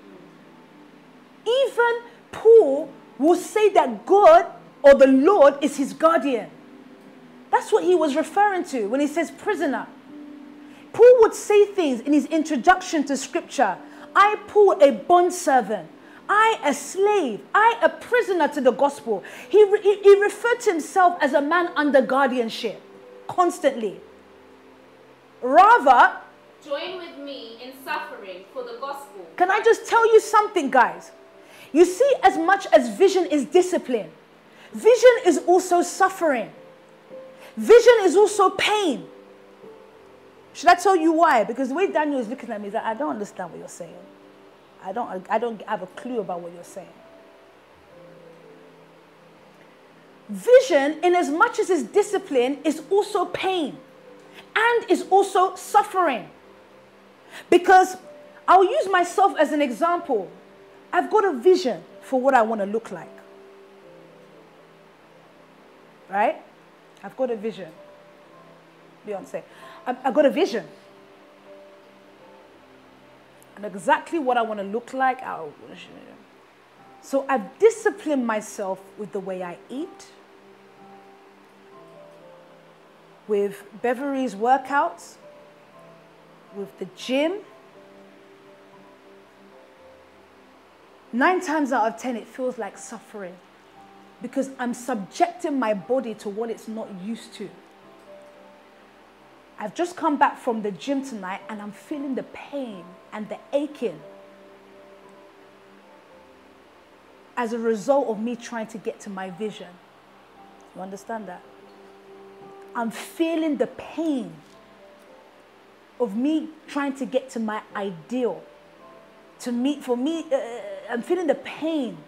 Even Paul will say that God or the Lord is his guardian. That's what he was referring to when he says prisoner. Paul would say things in his introduction to scripture I, Paul, a bondservant. I, a slave. I, a prisoner to the gospel. He, re- he referred to himself as a man under guardianship constantly. Rather, Join with me in suffering for the gospel. can I just tell you something, guys? You see, as much as vision is discipline, vision is also suffering, vision is also pain. Should I tell you why? Because the way Daniel is looking at me is that I don't understand what you're saying. I don't, I don't have a clue about what you're saying. Vision, in as much as it's discipline, is also pain and is also suffering. Because I'll use myself as an example. I've got a vision for what I want to look like. Right? I've got a vision. Beyonce. I've, got a vision. And exactly what I want to look like. So I've disciplined myself with the way I eat, with Beverly's workouts, with the gym. Nine times out of ten, it feels like suffering because I'm subjecting my body to what it's not used to. I've just come back from the gym tonight and I'm feeling the pain and the aching as a result of me trying to get to my vision. You understand that? I'm feeling the pain of me trying to get to my ideal. To me, for me, uh, I'm feeling the pain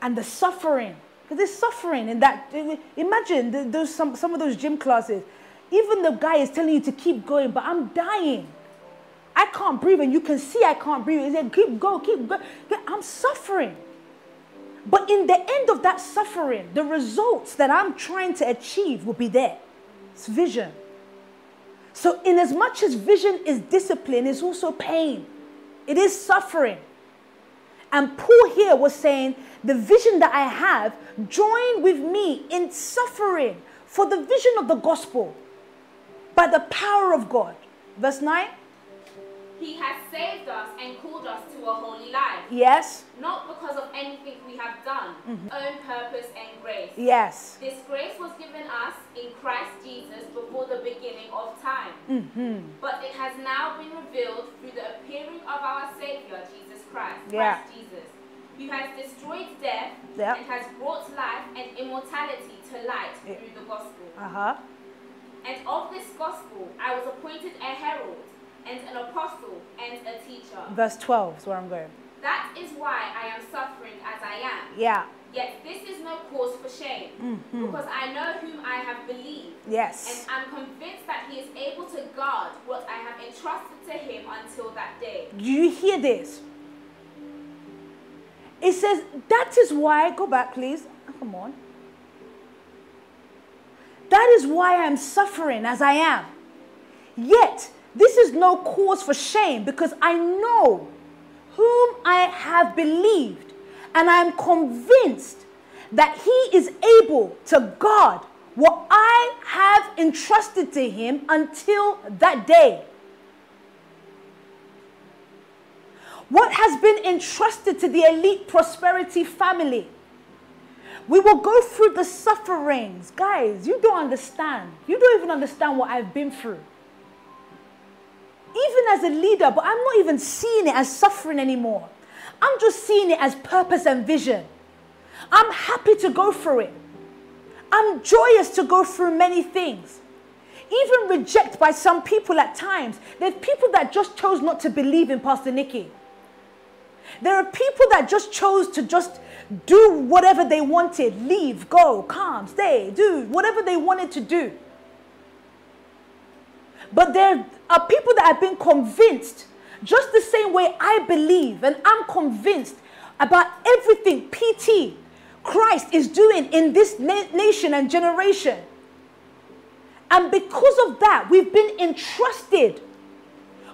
and the suffering. Because there's suffering in that. Imagine th- those, some, some of those gym classes. Even the guy is telling you to keep going, but I'm dying. I can't breathe, and you can see I can't breathe. He said, keep going, keep going. I'm suffering. But in the end of that suffering, the results that I'm trying to achieve will be there. It's vision. So, in as much as vision is discipline, it's also pain. It is suffering. And Paul here was saying, the vision that I have, join with me in suffering for the vision of the gospel by the power of God. Verse 9. He has saved us and called us to a holy life, Yes. not because of anything we have done, own purpose and grace. Yes. This grace was given us in Christ Jesus before the beginning of time. Hmm. But it has now been revealed through the appearing of our Savior, Jesus Christ, Yeah. Christ Jesus, who has destroyed death Yeah. and has brought life and immortality to light through the gospel. Uh huh. And of this gospel I was appointed a herald and an apostle and a teacher. Verse 12 is where I'm going. That is why I am suffering as I am. Yeah. Yet this is no cause for shame, Mm-hmm. because I know whom I have believed. Yes. And I'm convinced that he is able to guard what I have entrusted to him until that day. Do you hear this? It says, that is why, go back please. Come on. That is why I'm suffering as I am. Yet, this is no cause for shame because I know whom I have believed, and I am convinced that he is able to guard what I have entrusted to him until that day. What has been entrusted to the elite prosperity family? We will go through the sufferings. Guys, you don't understand. You don't even understand what I've been through. Even as a leader, but I'm not even seeing it as suffering anymore. I'm just seeing it as purpose and vision. I'm happy to go through it. I'm joyous to go through many things. Even reject by some people at times. There's people that just chose not to believe in Pastor Nikki. There are people that just chose to just do whatever they wanted leave, go, come, stay, do whatever they wanted to do. But there are people that have been convinced, just the same way I believe and I'm convinced about everything PT, Christ is doing in this na- nation and generation. And because of that, we've been entrusted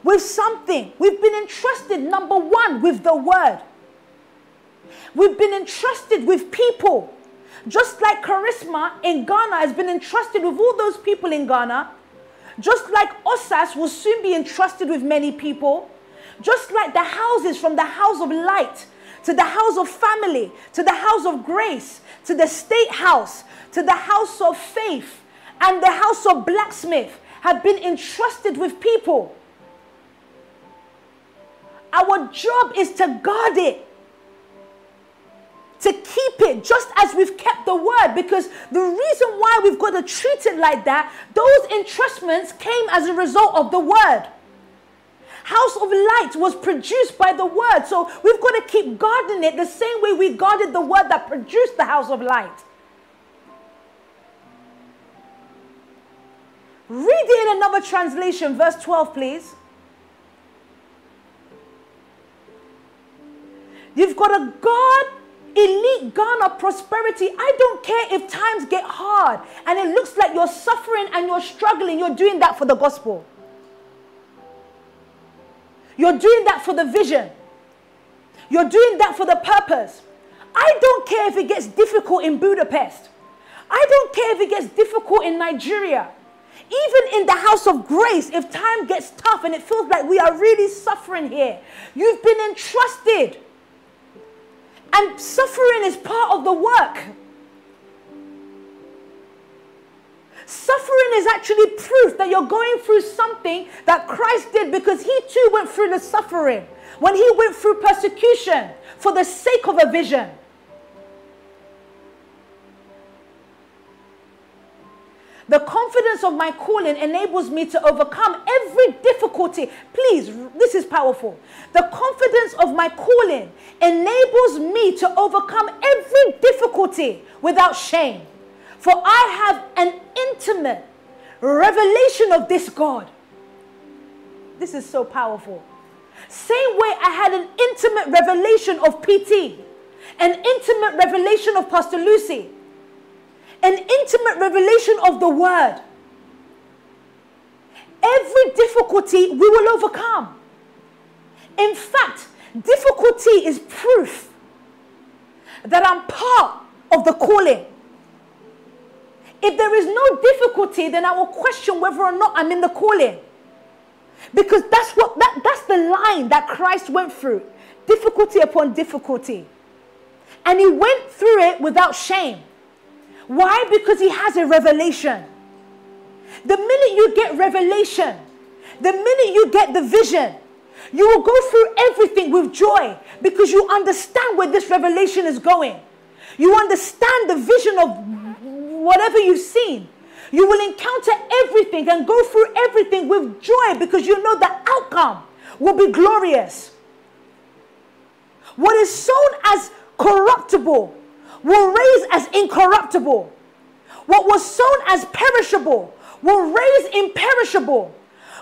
with something. We've been entrusted, number one, with the word. We've been entrusted with people. Just like Charisma in Ghana has been entrusted with all those people in Ghana. Just like Osas will soon be entrusted with many people. Just like the houses from the house of light to the house of family, to the house of grace, to the state house, to the house of faith, and the house of blacksmith have been entrusted with people. Our job is to guard it, to keep it, just as we've kept the word. Because the reason why we've got to treat it like that, those entrustments came as a result of the word. House of Light was produced by the word. So we've got to keep guarding it the same way we guarded the word that produced the House of Light. Read it in another translation, verse 12, please. You've got a God, elite Ghana prosperity. I don't care if times get hard and it looks like you're suffering and you're struggling. You're doing that for the gospel. You're doing that for the vision. You're doing that for the purpose. I don't care if it gets difficult in Budapest. I don't care if it gets difficult in Nigeria. Even in the house of grace, if time gets tough and it feels like we are really suffering here, you've been entrusted. And suffering is part of the work. Suffering is actually proof that you're going through something that Christ did because he too went through the suffering. When he went through persecution for the sake of a vision. The confidence of my calling enables me to overcome every difficulty. Please, this is powerful. The confidence of my calling enables me to overcome every difficulty without shame. For I have an intimate revelation of this God. This is so powerful. Same way I had an intimate revelation of PT, an intimate revelation of Pastor Lucy, an intimate revelation of the word. Every difficulty we will overcome. In fact, difficulty is proof that I'm part of the calling. If there is no difficulty, then I will question whether or not I'm in the calling. Because that's what that, that's the line that Christ went through. Difficulty upon difficulty. And he went through it without shame. Why? Because he has a revelation. The minute you get revelation, the minute you get the vision, you will go through everything with joy because you understand where this revelation is going. You understand the vision of whatever you've seen. You will encounter everything and go through everything with joy because you know the outcome will be glorious. What is sown as corruptible will raise as incorruptible. What was sown as perishable will raise imperishable.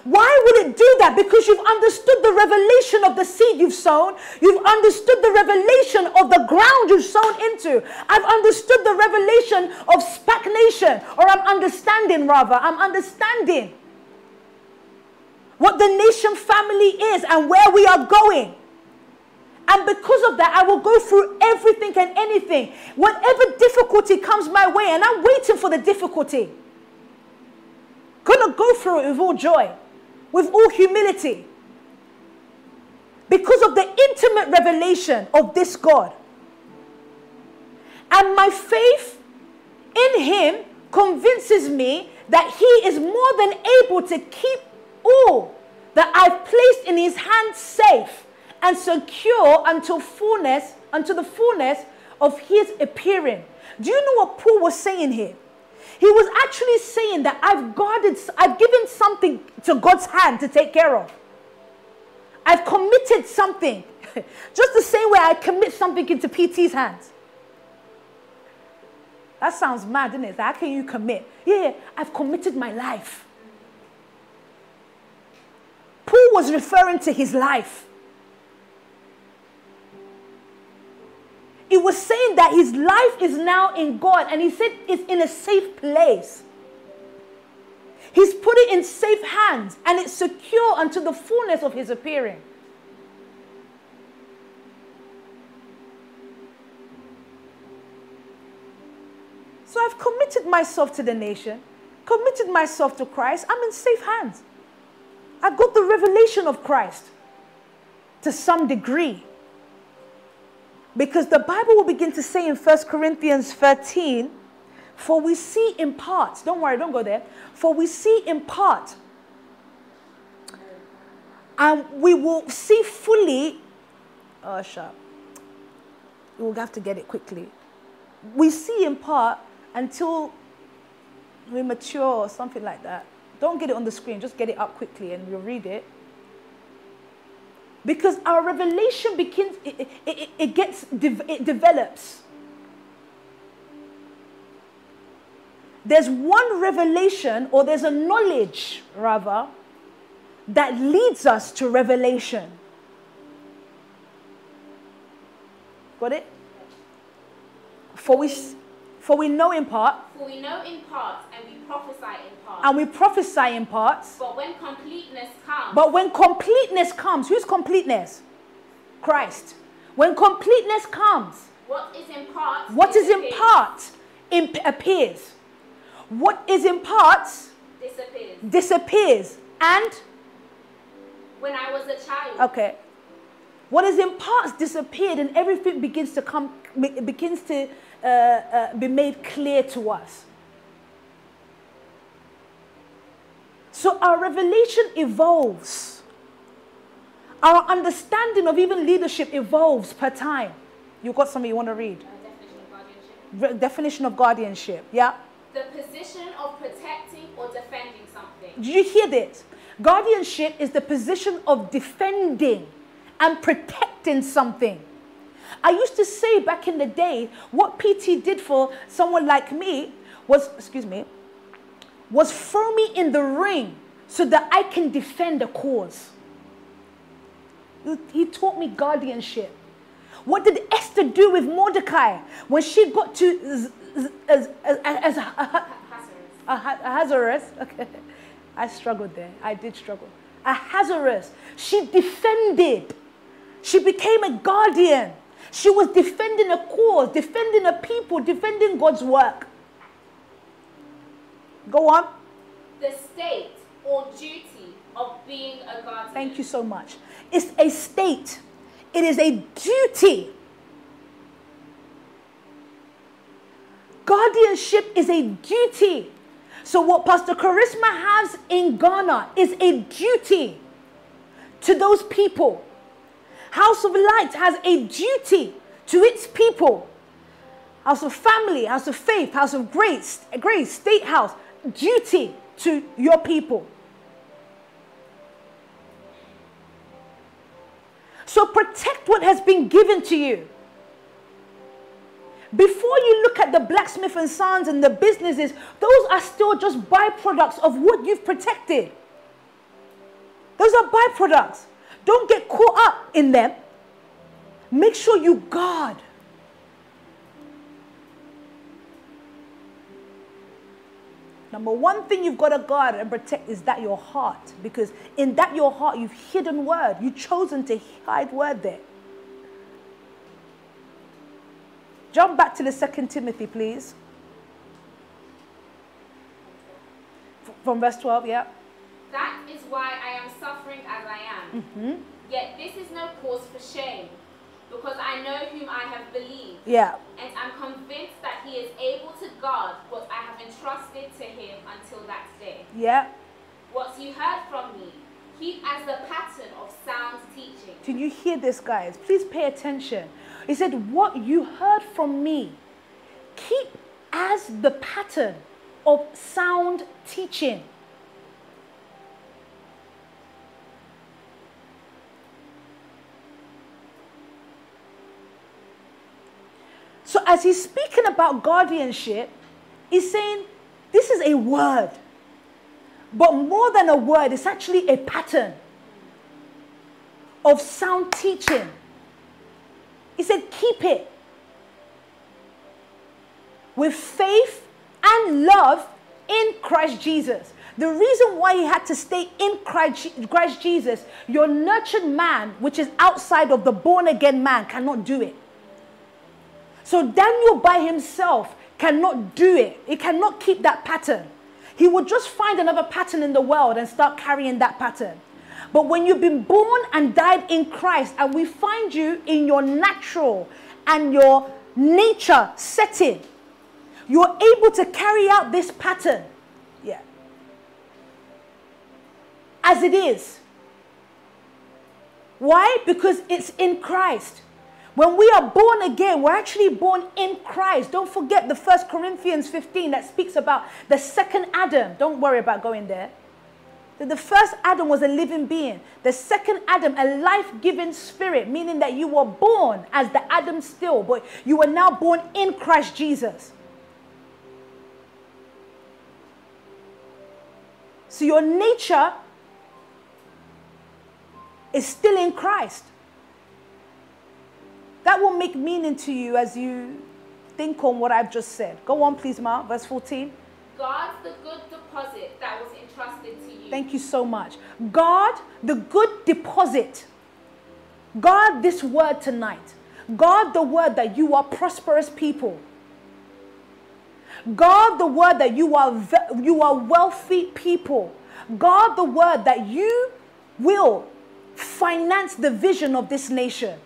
Why would it do that? Because you've understood the revelation of the seed you've sown. You've understood the revelation of the ground you've sown into. I've understood the revelation of stagnation, or I'm understanding rather. I'm understanding what the nation family is and where we are going. And because of that, I will go through everything and anything. Whatever difficulty comes my way, and I'm waiting for the difficulty. Gonna go through it with all joy, with all humility. Because of the intimate revelation of this God. And my faith in Him convinces me that He is more than able to keep all that I've placed in His hands safe and secure until fullness, until the fullness of his appearing. Do you know what Paul was saying here? He was actually saying that I've guarded, I've given something to God's hand to take care of. I've committed something. Just the same way I commit something into PT's hands. That sounds mad, isn't it? How can you commit? Yeah, I've committed my life. Paul was referring to his life. Was saying that his life is now in God, and he said it's in a safe place. He's put it in safe hands, and it's secure until the fullness of his appearing. So I've committed myself to the nation, committed myself to Christ. I'm in safe hands. I've got the revelation of Christ to some degree. Because the Bible will begin to say in 1 Corinthians 13, for we see in part, don't worry, don't go there, for we see in part, and we will see fully, oh, sharp. We'll have to get it quickly. We see in part until we mature or something like that. Don't get it on the screen, just get it up quickly and we'll read it because our revelation begins it, it, it gets it develops. There's one revelation or there's a knowledge rather that leads us to revelation. Got it? For we for we know in part. For we know in part and we prophesy in and we prophesy in parts. But when completeness comes. But when completeness comes, who's completeness? Christ. When completeness comes. What is in part? What is in part imp- appears. What is in parts disappears. Disappears. And when I was a child. Okay. What is in parts disappeared, and everything begins to come, begins to uh, uh, be made clear to us. So our revelation evolves. Our understanding of even leadership evolves per time. You got something you want to read? Definition, of guardianship. definition of guardianship. Yeah. The position of protecting or defending something. Did you hear that? Guardianship is the position of defending and protecting something. I used to say back in the day, what PT did for someone like me was, excuse me, was throw me in the ring so that I can defend a cause. He taught me guardianship. What did Esther do with Mordecai when she got to as, as, Ahasuerus? Okay, I struggled there. I did struggle. Ahasuerus. She defended. She became a guardian. She was defending a cause, defending a people, defending God's work. Go on. The state or duty of being a guardian. Thank you so much. It's a state, it is a duty. Guardianship is a duty. So, what Pastor Charisma has in Ghana is a duty to those people. House of Light has a duty to its people. House of Family, House of Faith, House of Grace, Grace, State House duty to your people. So protect what has been given to you. Before you look at the blacksmith and sons and the businesses, those are still just byproducts of what you've protected. Those are byproducts. Don't get caught up in them. Make sure you guard. Number one thing you've got to guard and protect is that your heart. Because in that your heart, you've hidden word. You've chosen to hide word there. Jump back to the second Timothy, please. From verse 12, yeah. That is why I am suffering as I am. Mm-hmm. Yet this is no cause for shame, because I know whom I have believed. Yeah. And I'm convinced that he is able to guard what I have entrusted to him until that day. Yeah. What you heard from me, keep as the pattern of sound teaching. Can you hear this, guys? Please pay attention. He said, What you heard from me, keep as the pattern of sound teaching. So, as he's speaking about guardianship, he's saying this is a word. But more than a word, it's actually a pattern of sound teaching. He said, keep it with faith and love in Christ Jesus. The reason why he had to stay in Christ, Jesus, your nurtured man, which is outside of the born again man, cannot do it. So Daniel by himself cannot do it. He cannot keep that pattern. He would just find another pattern in the world and start carrying that pattern. But when you've been born and died in Christ, and we find you in your natural and your nature setting, you're able to carry out this pattern. Yeah. As it is. Why? Because it's in Christ. When we are born again, we're actually born in Christ. Don't forget the first Corinthians 15 that speaks about the second Adam. Don't worry about going there. The first Adam was a living being. The second Adam, a life giving spirit, meaning that you were born as the Adam still, but you were now born in Christ Jesus. So your nature is still in Christ. That will make meaning to you as you think on what I've just said. Go on, please, Ma. verse 14. Guard the good deposit that was entrusted to you. Thank you so much. Guard the good deposit. Guard this word tonight. Guard the word that you are prosperous people. Guard the word that you are you are wealthy people. Guard the word that you will finance the vision of this nation.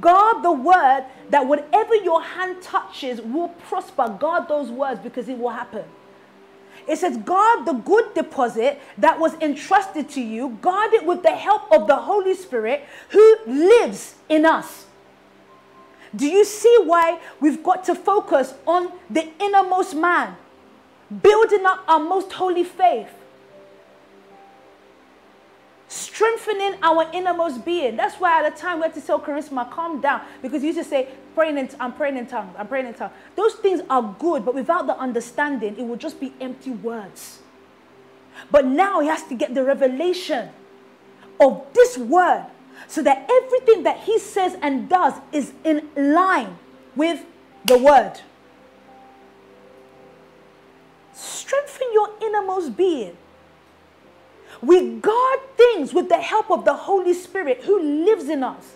Guard the word that whatever your hand touches will prosper. Guard those words because it will happen. It says, guard the good deposit that was entrusted to you. Guard it with the help of the Holy Spirit who lives in us. Do you see why we've got to focus on the innermost man, building up our most holy faith? Strengthening our innermost being. That's why at the time we had to tell Charisma, calm down, because you used to say, praying in, I'm praying in tongues, I'm praying in tongues. Those things are good, but without the understanding, it will just be empty words. But now he has to get the revelation of this word so that everything that he says and does is in line with the word. Strengthen your innermost being. We guard things with the help of the Holy Spirit who lives in us.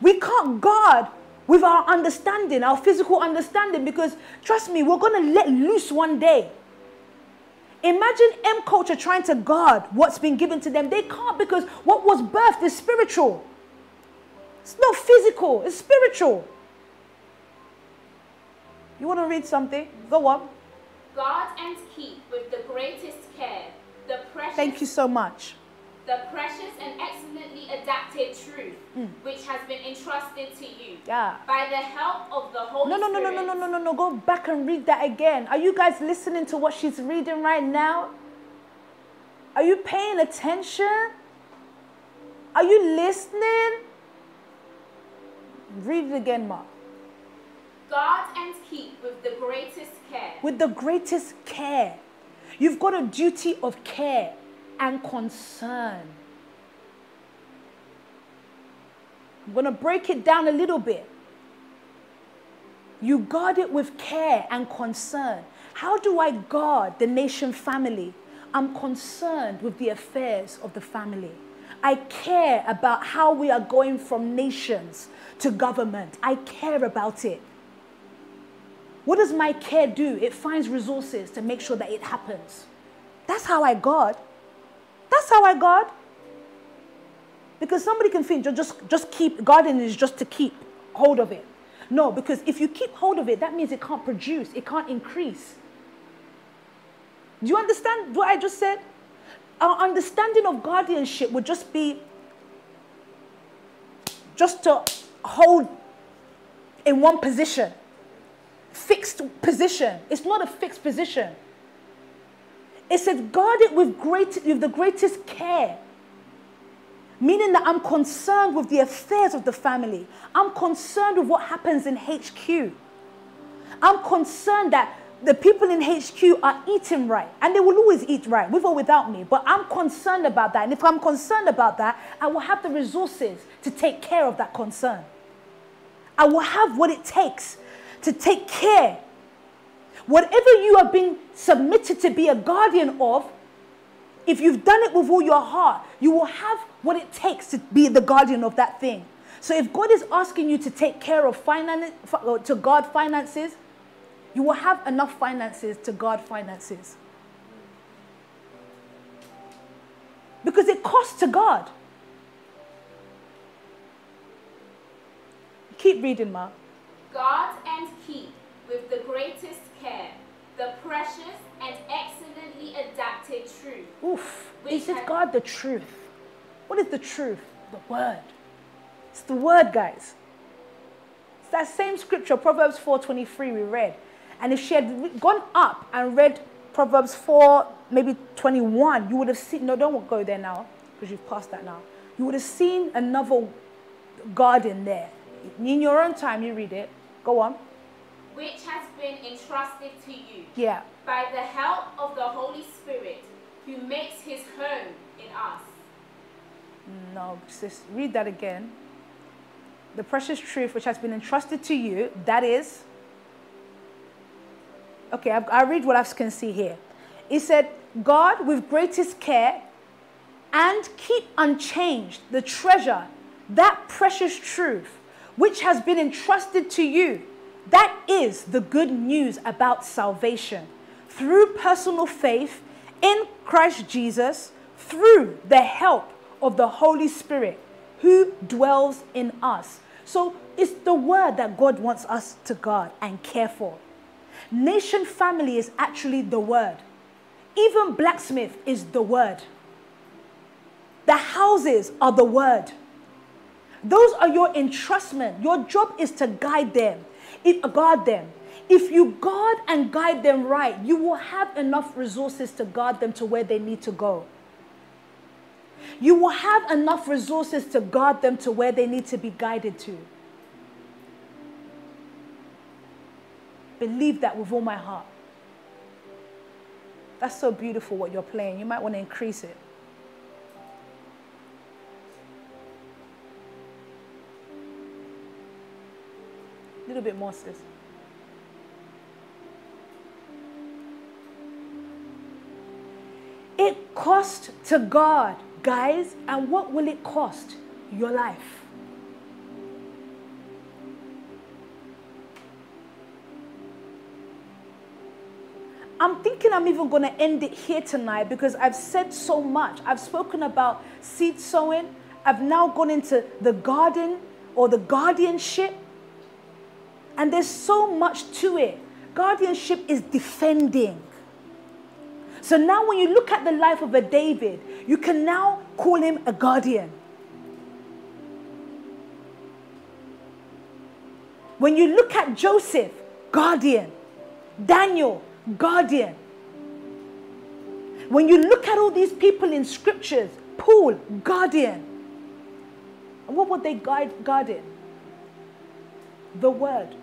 We can't guard with our understanding, our physical understanding, because trust me, we're going to let loose one day. Imagine M culture trying to guard what's been given to them. They can't because what was birthed is spiritual. It's not physical, it's spiritual. You want to read something? Go on. Guard and keep with the greatest care precious, Thank you so much. the precious and excellently adapted truth mm. which has been entrusted to you Yeah. by the help of the Holy No, no, no, no, Spirit. no, no, no, no, no. Go back and read that again. Are you guys listening to what she's reading right now? Are you paying attention? Are you listening? Read it again, Mark. Guard and keep with the greatest care. with the greatest care. You've got a duty of care and concern. I'm going to break it down a little bit. You guard it with care and concern. How do I guard the nation family? I'm concerned with the affairs of the family. I care about how we are going from nations to government. I care about it. What does my care do? It finds resources to make sure that it happens. That's how I guard. That's how I guard. Because somebody can think ju- just, just keep, guarding is just to keep hold of it. No, because if you keep hold of it, that means it can't produce, it can't increase. Do you understand what I just said? Our understanding of guardianship would just be just to hold in one position, fixed position. It's not a fixed position. It says guard it with great with the greatest care. Meaning that I'm concerned with the affairs of the family. I'm concerned with what happens in HQ. I'm concerned that the people in HQ are eating right, and they will always eat right, with or without me. But I'm concerned about that. And if I'm concerned about that, I will have the resources to take care of that concern. I will have what it takes to take care. Whatever you are being submitted to be a guardian of, if you've done it with all your heart, you will have what it takes to be the guardian of that thing. So if God is asking you to take care of finance, to guard finances, you will have enough finances to guard finances. Because it costs to God. Keep reading, Mark. Guard and keep with the greatest care the precious and excellently adapted truth. Oof. Which says, God, the truth. What is the truth? The word. It's the word, guys. It's that same scripture, Proverbs 4.23 we read. And if she had gone up and read Proverbs 4, maybe 21, you would have seen, no, don't go there now, because you've passed that now. You would have seen another garden there. In your own time, you read it. Go on. which has been entrusted to you Yeah. by the help of the Holy Spirit who makes his home in us. No, sis, read that again. The precious truth which has been entrusted to you, that is. Okay, I, I read what I can see here. It said, God with greatest care and keep unchanged the treasure, that precious truth which has been entrusted to you. That is the good news about salvation through personal faith in Christ Jesus, through the help of the Holy Spirit who dwells in us. So it's the word that God wants us to guard and care for. Nation family is actually the word. Even blacksmith is the word. The houses are the word. Those are your entrustment. Your job is to guide them, if, guard them. If you guard and guide them right, you will have enough resources to guard them to where they need to go. You will have enough resources to guard them to where they need to be guided to. Believe that with all my heart. That's so beautiful what you're playing. You might want to increase it. Little bit more, sis. It cost to God, guys, and what will it cost? Your life. I'm thinking I'm even going to end it here tonight because I've said so much. I've spoken about seed sowing. I've now gone into the garden or the guardianship. And there's so much to it. Guardianship is defending. So now, when you look at the life of a David, you can now call him a guardian. When you look at Joseph, guardian. Daniel, guardian. When you look at all these people in scriptures, Paul, guardian. And what would they guide, guard in? The word.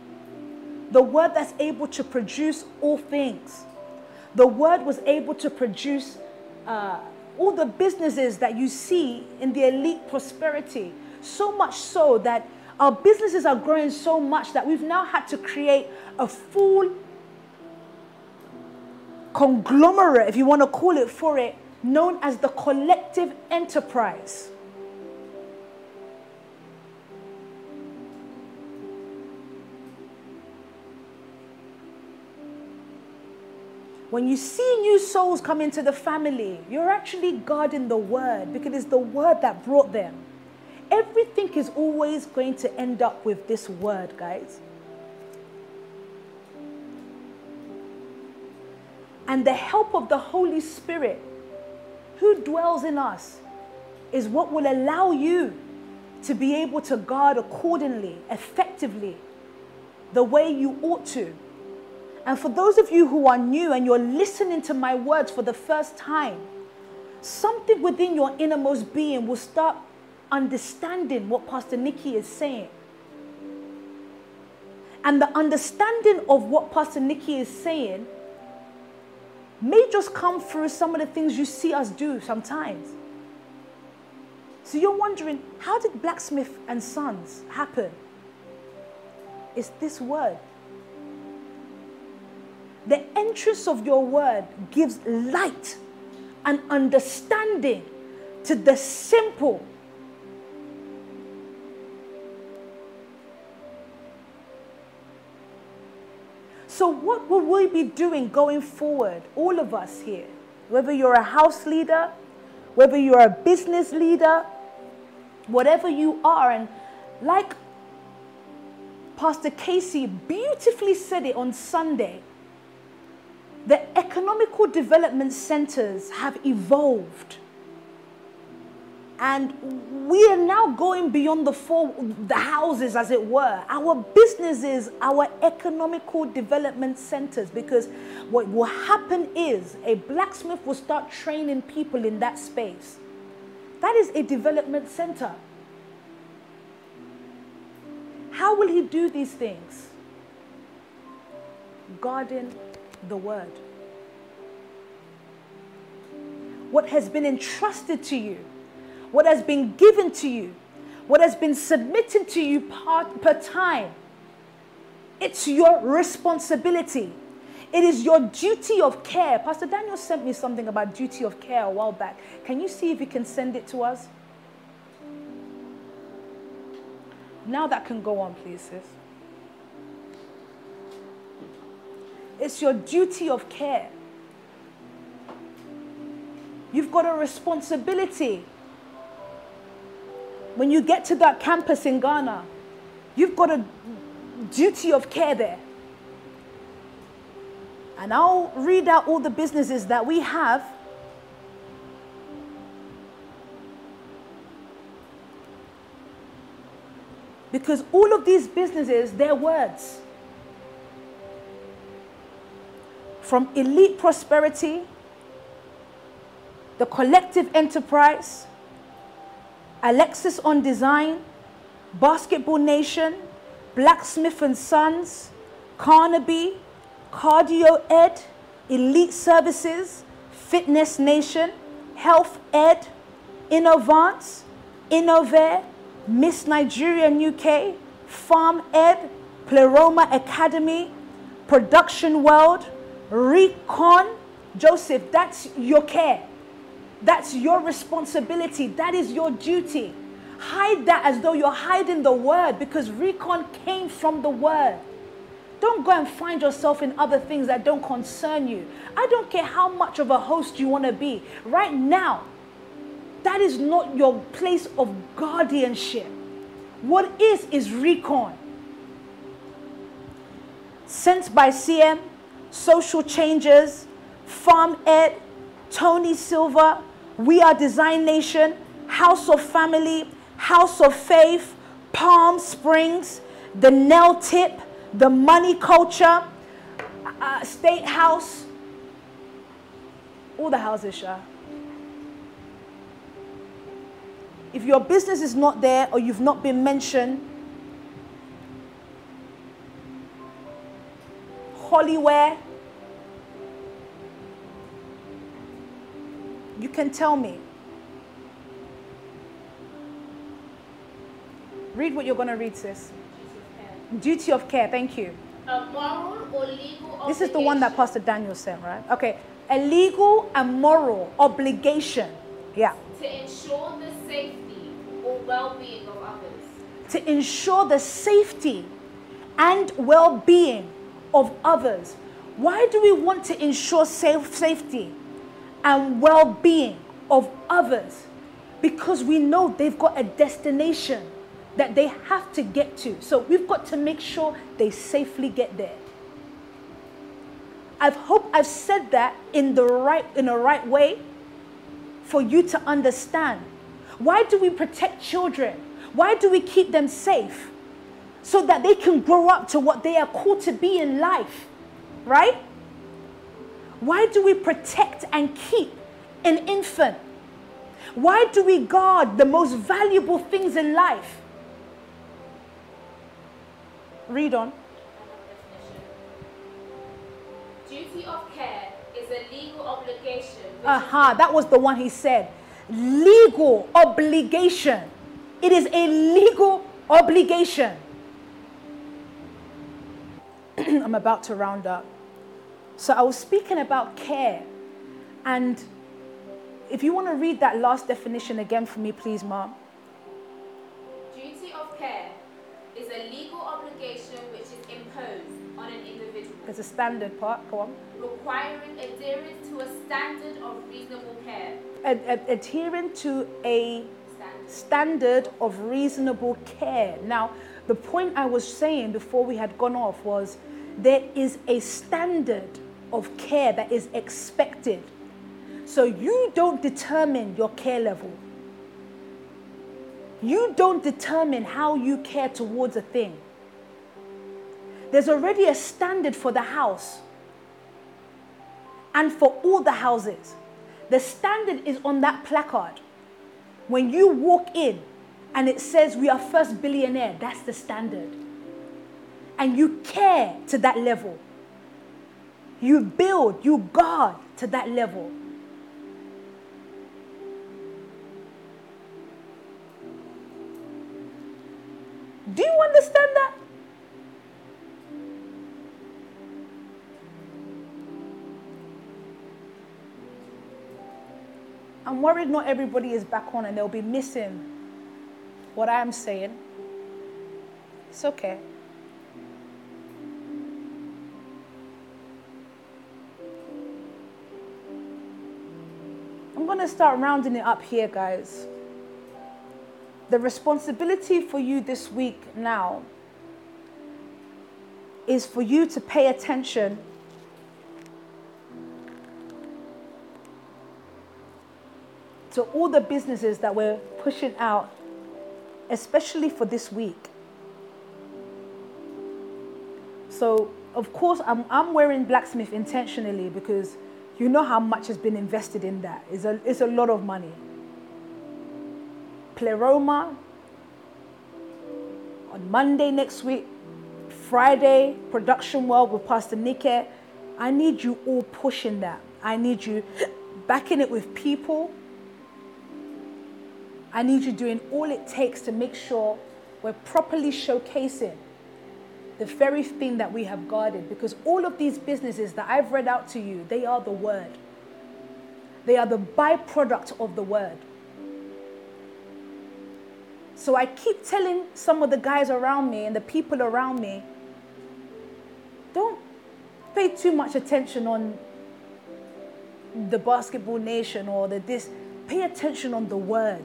The word that's able to produce all things. The word was able to produce uh, all the businesses that you see in the elite prosperity. So much so that our businesses are growing so much that we've now had to create a full conglomerate, if you want to call it for it, known as the collective enterprise. When you see new souls come into the family, you're actually guarding the word because it's the word that brought them. Everything is always going to end up with this word, guys. And the help of the Holy Spirit, who dwells in us, is what will allow you to be able to guard accordingly, effectively, the way you ought to. And for those of you who are new and you're listening to my words for the first time, something within your innermost being will start understanding what Pastor Nikki is saying. And the understanding of what Pastor Nikki is saying may just come through some of the things you see us do sometimes. So you're wondering, how did Blacksmith and Sons happen? It's this word. The entrance of your word gives light and understanding to the simple. So, what will we be doing going forward, all of us here? Whether you're a house leader, whether you're a business leader, whatever you are, and like Pastor Casey beautifully said it on Sunday, the economical development centers have evolved. And we are now going beyond the four, the houses, as it were. Our businesses, our economical development centers, because what will happen is a blacksmith will start training people in that space. That is a development center. How will he do these things? Guarding the word. What has been entrusted to you, what has been given to you, what has been submitted to you part, per time, it's your responsibility. It is your duty of care. Pastor Daniel sent me something about duty of care a while back. Can you see if you can send it to us? Now that can go on, please, sis. It's your duty of care. You've got a responsibility. When you get to that campus in Ghana, you've got a duty of care there. And I'll read out all the businesses that we have. Because all of these businesses, they're words. From elite prosperity, the collective enterprise, Alexis on Design, Basketball Nation, Blacksmith and Sons, Carnaby, Cardio Ed, Elite Services, Fitness Nation, Health Ed, Innovance, Innovare, Miss Nigeria UK, Farm Ed, Pleroma Academy, Production World, Recon, Joseph, that's your care. That's your responsibility. That is your duty. Hide that as though you're hiding the word because recon came from the word. Don't go and find yourself in other things that don't concern you. I don't care how much of a host you want to be. Right now, that is not your place of guardianship. What is, is recon. Sent by CM, Social Changes, Farm Ed, Tony Silva, We Are Design Nation, House of Family, House of Faith, Palm Springs, The Nail Tip, The Money Culture, uh, State House, all the houses, Shah. If your business is not there or you've not been mentioned, Hollywear? You can tell me. Read what you're going to read, sis. Duty of care, thank you. A moral or legal This is the one that Pastor Daniel said, right? Okay. A legal and moral obligation. Yeah. to ensure the safety or well-being of others. To ensure the safety and well being of others. Why do we want to ensure safe, safety and well being of others? Because we know they've got a destination that they have to get to. So we've got to make sure they safely get there. I hope I've said that in the right in the right way for you to understand. Why do we protect children? Why do we keep them safe? So that they can grow up to what they are called to be in life, right? Why do we protect and keep an infant? Why do we guard the most valuable things in life? Read on. Duty of care is a legal obligation Aha, that was the one he said. Legal obligation. It is a legal obligation. I'm about to round up. So I was speaking about care. And if you want to read that last definition again for me, please, Mom. Duty of care is a legal obligation which is imposed on an individual, There's a standard part. Go on. requiring adherence to a standard of reasonable care. Ad- ad- adhering to a Standard. standard of reasonable care. Now, the point I was saying before we had gone off was there is a standard of care that is expected. So you don't determine your care level. You don't determine how you care towards a thing. There's already a standard for the house and for all the houses. The standard is on that placard. When you walk in and it says we are first billionaire, that's the standard. And you care to that level. You build, you guard to that level. Do you understand that? I'm worried not everybody is back on and they'll be missing what I'm saying. It's okay. Going to start rounding it up here, guys. The responsibility for you this week now is for you to pay attention to all the businesses that we're pushing out, especially for this week. So, of course, I'm, I'm wearing blacksmith intentionally because you know how much has been invested in that. It's a, it's a lot of money. Pleroma on Monday next week, Friday, Production World with Pastor Nike. I need you all pushing that. I need you backing it with people. I need you doing all it takes to make sure we're properly showcasing the very thing that we have guarded. Because all of these businesses that I've read out to you, they are the word. They are the byproduct of the word. So I keep telling some of the guys around me and the people around me, don't pay too much attention on the basketball nation or the this. Pay attention on the word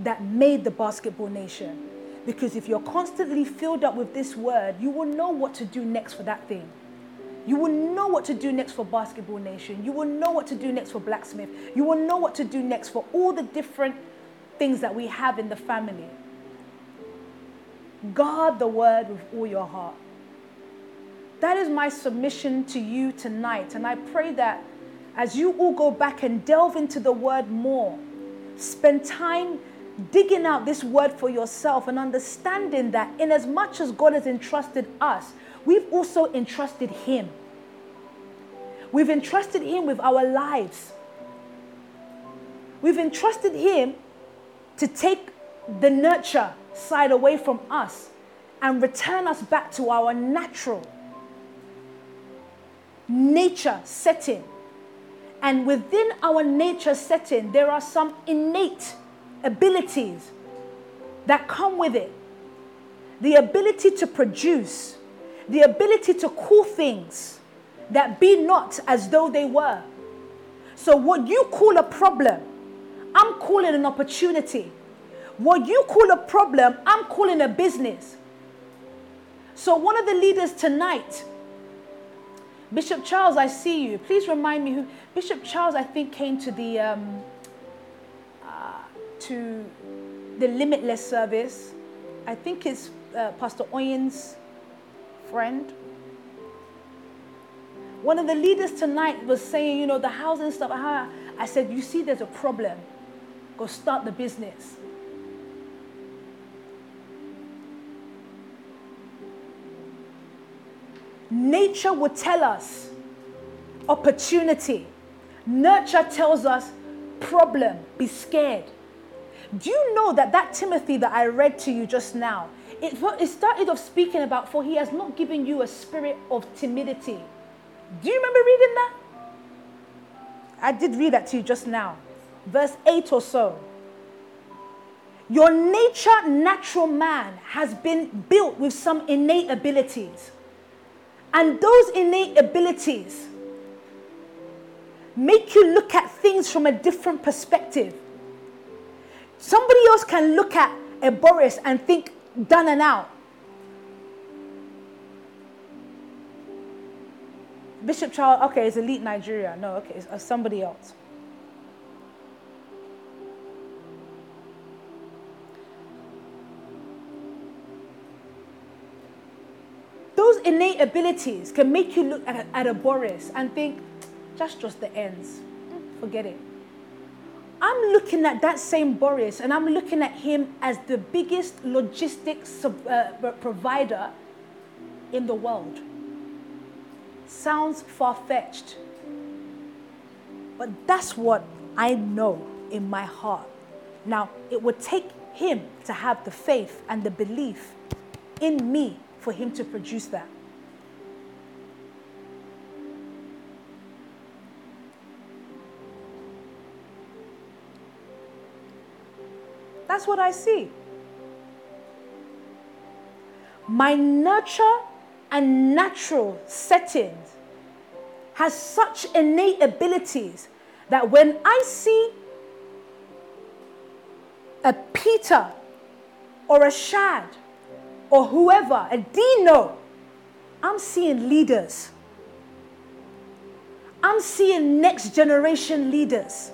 that made the basketball nation. Because if you're constantly filled up with this word, you will know what to do next for that thing. You will know what to do next for Basketball Nation. You will know what to do next for Blacksmith. You will know what to do next for all the different things that we have in the family. Guard the word with all your heart. That is my submission to you tonight. And I pray that as you all go back and delve into the word more, spend time digging out this word for yourself and understanding that in as much as God has entrusted us, we've also entrusted him. We've entrusted Him with our lives. We've entrusted Him to take the nurture side away from us and return us back to our natural nature setting. And within our nature setting, there are some innate abilities that come with it the ability to produce, the ability to call things that be not as though they were. So, what you call a problem, I'm calling an opportunity. What you call a problem, I'm calling a business. So, one of the leaders tonight, Bishop Charles, I see you. Please remind me who Bishop Charles, I think, came to the um, to the Limitless service. I think it's uh, Pastor Oyen's friend. One of the leaders tonight was saying, you know, the housing stuff. I said, you see, there's a problem. Go start the business. Nature would tell us opportunity. Nurture tells us problem, be scared. Do you know that that Timothy that I read to you just now, it, it started off speaking about, for he has not given you a spirit of timidity. Do you remember reading that? I did read that to you just now. Verse 8 or so. Your nature, natural man, has been built with some innate abilities. And those innate abilities make you look at things from a different perspective. Somebody else can look at a Boris and think done and out. Bishop Charles, okay, it's elite Nigeria. No, okay, it's uh, somebody else. Those innate abilities can make you look at, at a Boris and think, that's just the ends. Forget it. I'm looking at that same Boris and I'm looking at him as the biggest logistics uh, provider in the world. Sounds far fetched, but that's what I know in my heart. Now, it would take him to have the faith and the belief in me for him to produce that. That's what I see. My nurture and natural setting has such innate abilities that when I see a Peter or a Shad or whoever, a Dino, I'm seeing leaders. I'm seeing next generation leaders.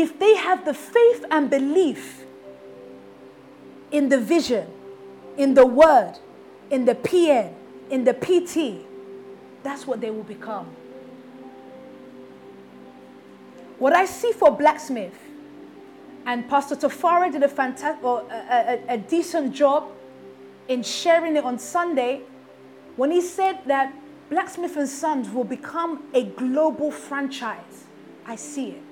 If they have the faith and belief in the vision, in the word, in the PN, in the PT, that's what they will become. What I see for blacksmith, and Pastor Tafara did a fantastic, a, a, a decent job in sharing it on Sunday when he said that Blacksmith and Sons will become a global franchise. I see it.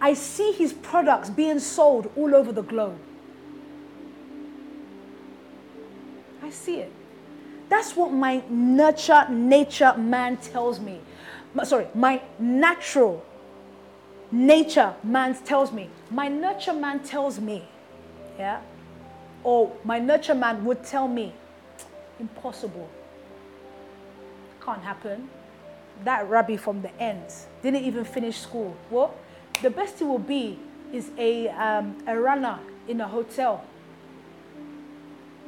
I see his products being sold all over the globe. I see it. That's what my nurture nature man tells me. Sorry, my natural nature man tells me. My nurture man tells me, yeah, or my nurture man would tell me, impossible. Can't happen. That rabbi from the ends didn't even finish school. What? The best it will be is a, um, a runner in a hotel,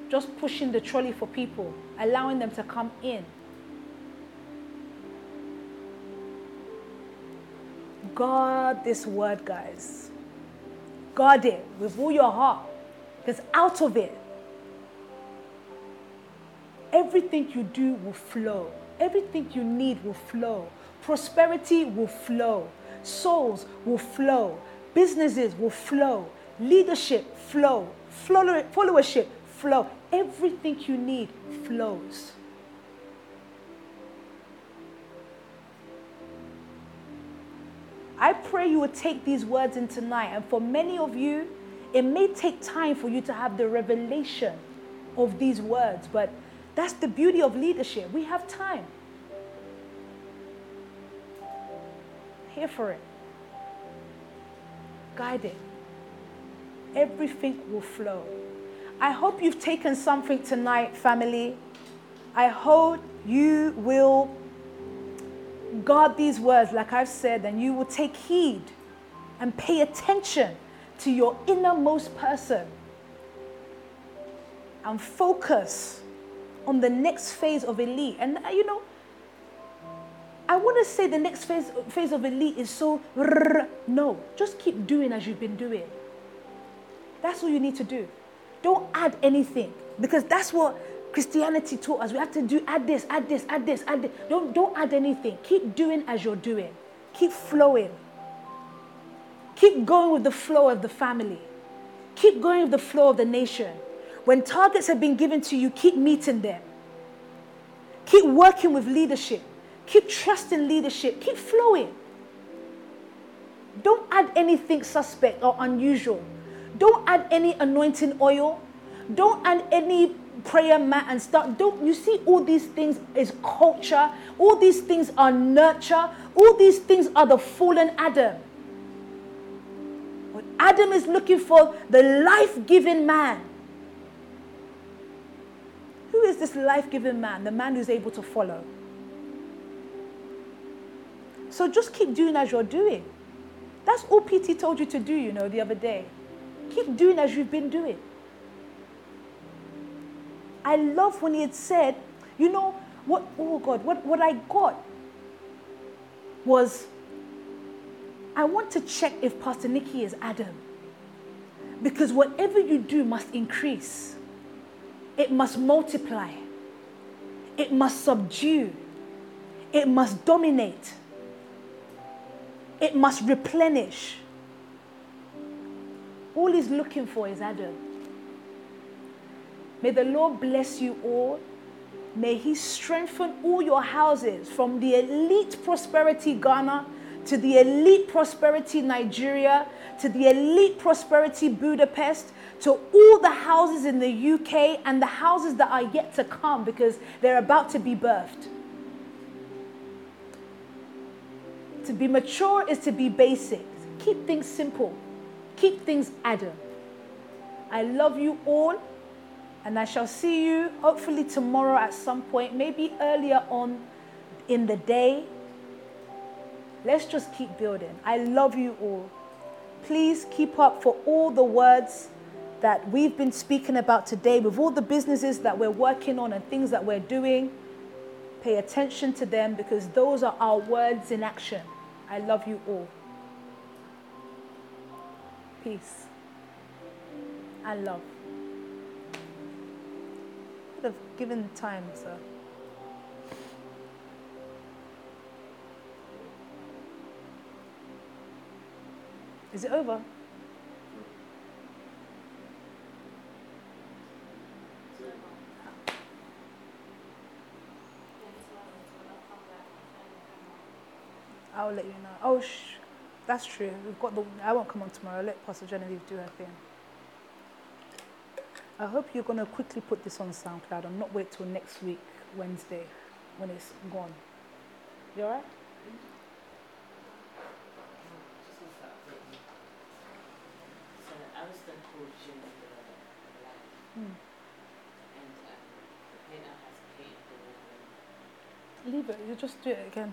just pushing the trolley for people, allowing them to come in. Guard this word, guys. Guard it with all your heart. Because out of it, everything you do will flow. Everything you need will flow. Prosperity will flow souls will flow, businesses will flow, leadership flow, followership, flow. Everything you need flows. I pray you will take these words in tonight. And for many of you, it may take time for you to have the revelation of these words, but that's the beauty of leadership. We have time. Here for it. Guide it. Everything will flow. I hope you've taken something tonight, family. I hope you will guard these words, like I've said, and you will take heed and pay attention to your innermost person and focus on the next phase of elite. And uh, you know, I want to say the next phase, phase of elite is so no, just keep doing as you've been doing. That's all you need to do. Don't add anything because that's what Christianity taught us. We have to do add this, add this, add this, add this. Don't, don't add anything. Keep doing as you're doing. Keep flowing. Keep going with the flow of the family. Keep going with the flow of the nation. When targets have been given to you, keep meeting them. Keep working with leadership. Keep trusting leadership. Keep flowing. Don't add anything suspect or unusual. Don't add any anointing oil. Don't add any prayer mat and start. Don't you see all these things is culture? All these things are nurture. All these things are the fallen Adam. What Adam is looking for the life-giving man. Who is this life-giving man? The man who's able to follow. So just keep doing as you're doing. That's all PT told you to do, you know, the other day. Keep doing as you've been doing. I love when he had said, you know, what, oh God, what, what I got was I want to check if Pastor Nikki is Adam. Because whatever you do must increase, it must multiply, it must subdue, it must dominate, it must replenish. All he's looking for is Adam. May the Lord bless you all. May He strengthen all your houses from the elite prosperity Ghana to the elite prosperity Nigeria to the elite prosperity Budapest to all the houses in the UK and the houses that are yet to come because they're about to be birthed. To be mature is to be basic. Keep things simple. Keep things Adam. I love you all. And I shall see you hopefully tomorrow at some point, maybe earlier on in the day. Let's just keep building. I love you all. Please keep up for all the words that we've been speaking about today, with all the businesses that we're working on and things that we're doing. Pay attention to them because those are our words in action. I love you all. Peace and love have given time, sir. Is it over? I'll let you know. Oh, sh- that's true. We've got the. I won't come on tomorrow. Let Pastor Genevieve do her thing. I hope you're going to quickly put this on SoundCloud and not wait till next week, Wednesday, when it's gone. You alright? Hmm. Leave it. You just do it again.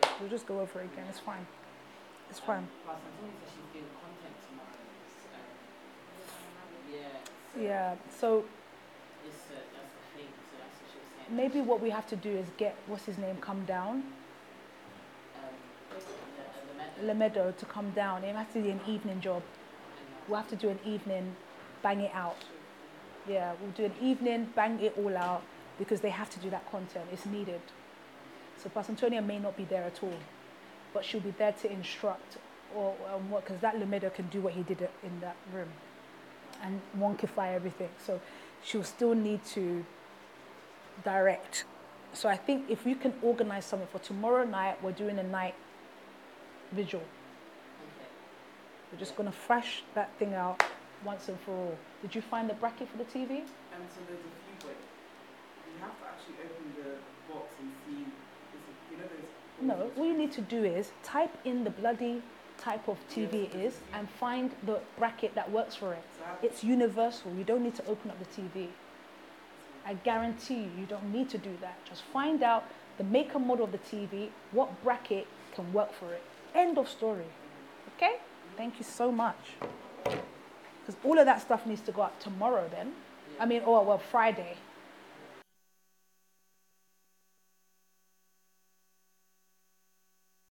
We'll just go over it again. It's fine. It's fine. Yeah. So It's, that's the thing. So that's what she. Maybe what we have to do is get what's his name come down, Um. Lemedo to come down. It has to be an evening job. We'll have to do an evening, bang it out. Yeah, we'll do an evening, bang it all out because they have to do that content. It's needed. So Pastor Antonia may not be there at all, but she'll be there to instruct or um, what because that Lemedo can do what he did in that room and wonkify everything. So she'll still need to direct. So I think if we can organize something for tomorrow night, we're doing a night vigil. Okay. We're just gonna fresh that thing out once and for all. Did you find the bracket for the TV? And so there's a few, but you have to actually open the box and see. Is it, you know, there's. No, all you need to do is type in the bloody type of TV it is and find the bracket that works for it. I- It's universal. You don't need to open up the TV. I guarantee you, you don't need to do that. Just find out the make and model of the TV, what bracket can work for it. End of story. Okay? Thank you so much. Because all of that stuff needs to go up tomorrow then. I mean, or well, Friday.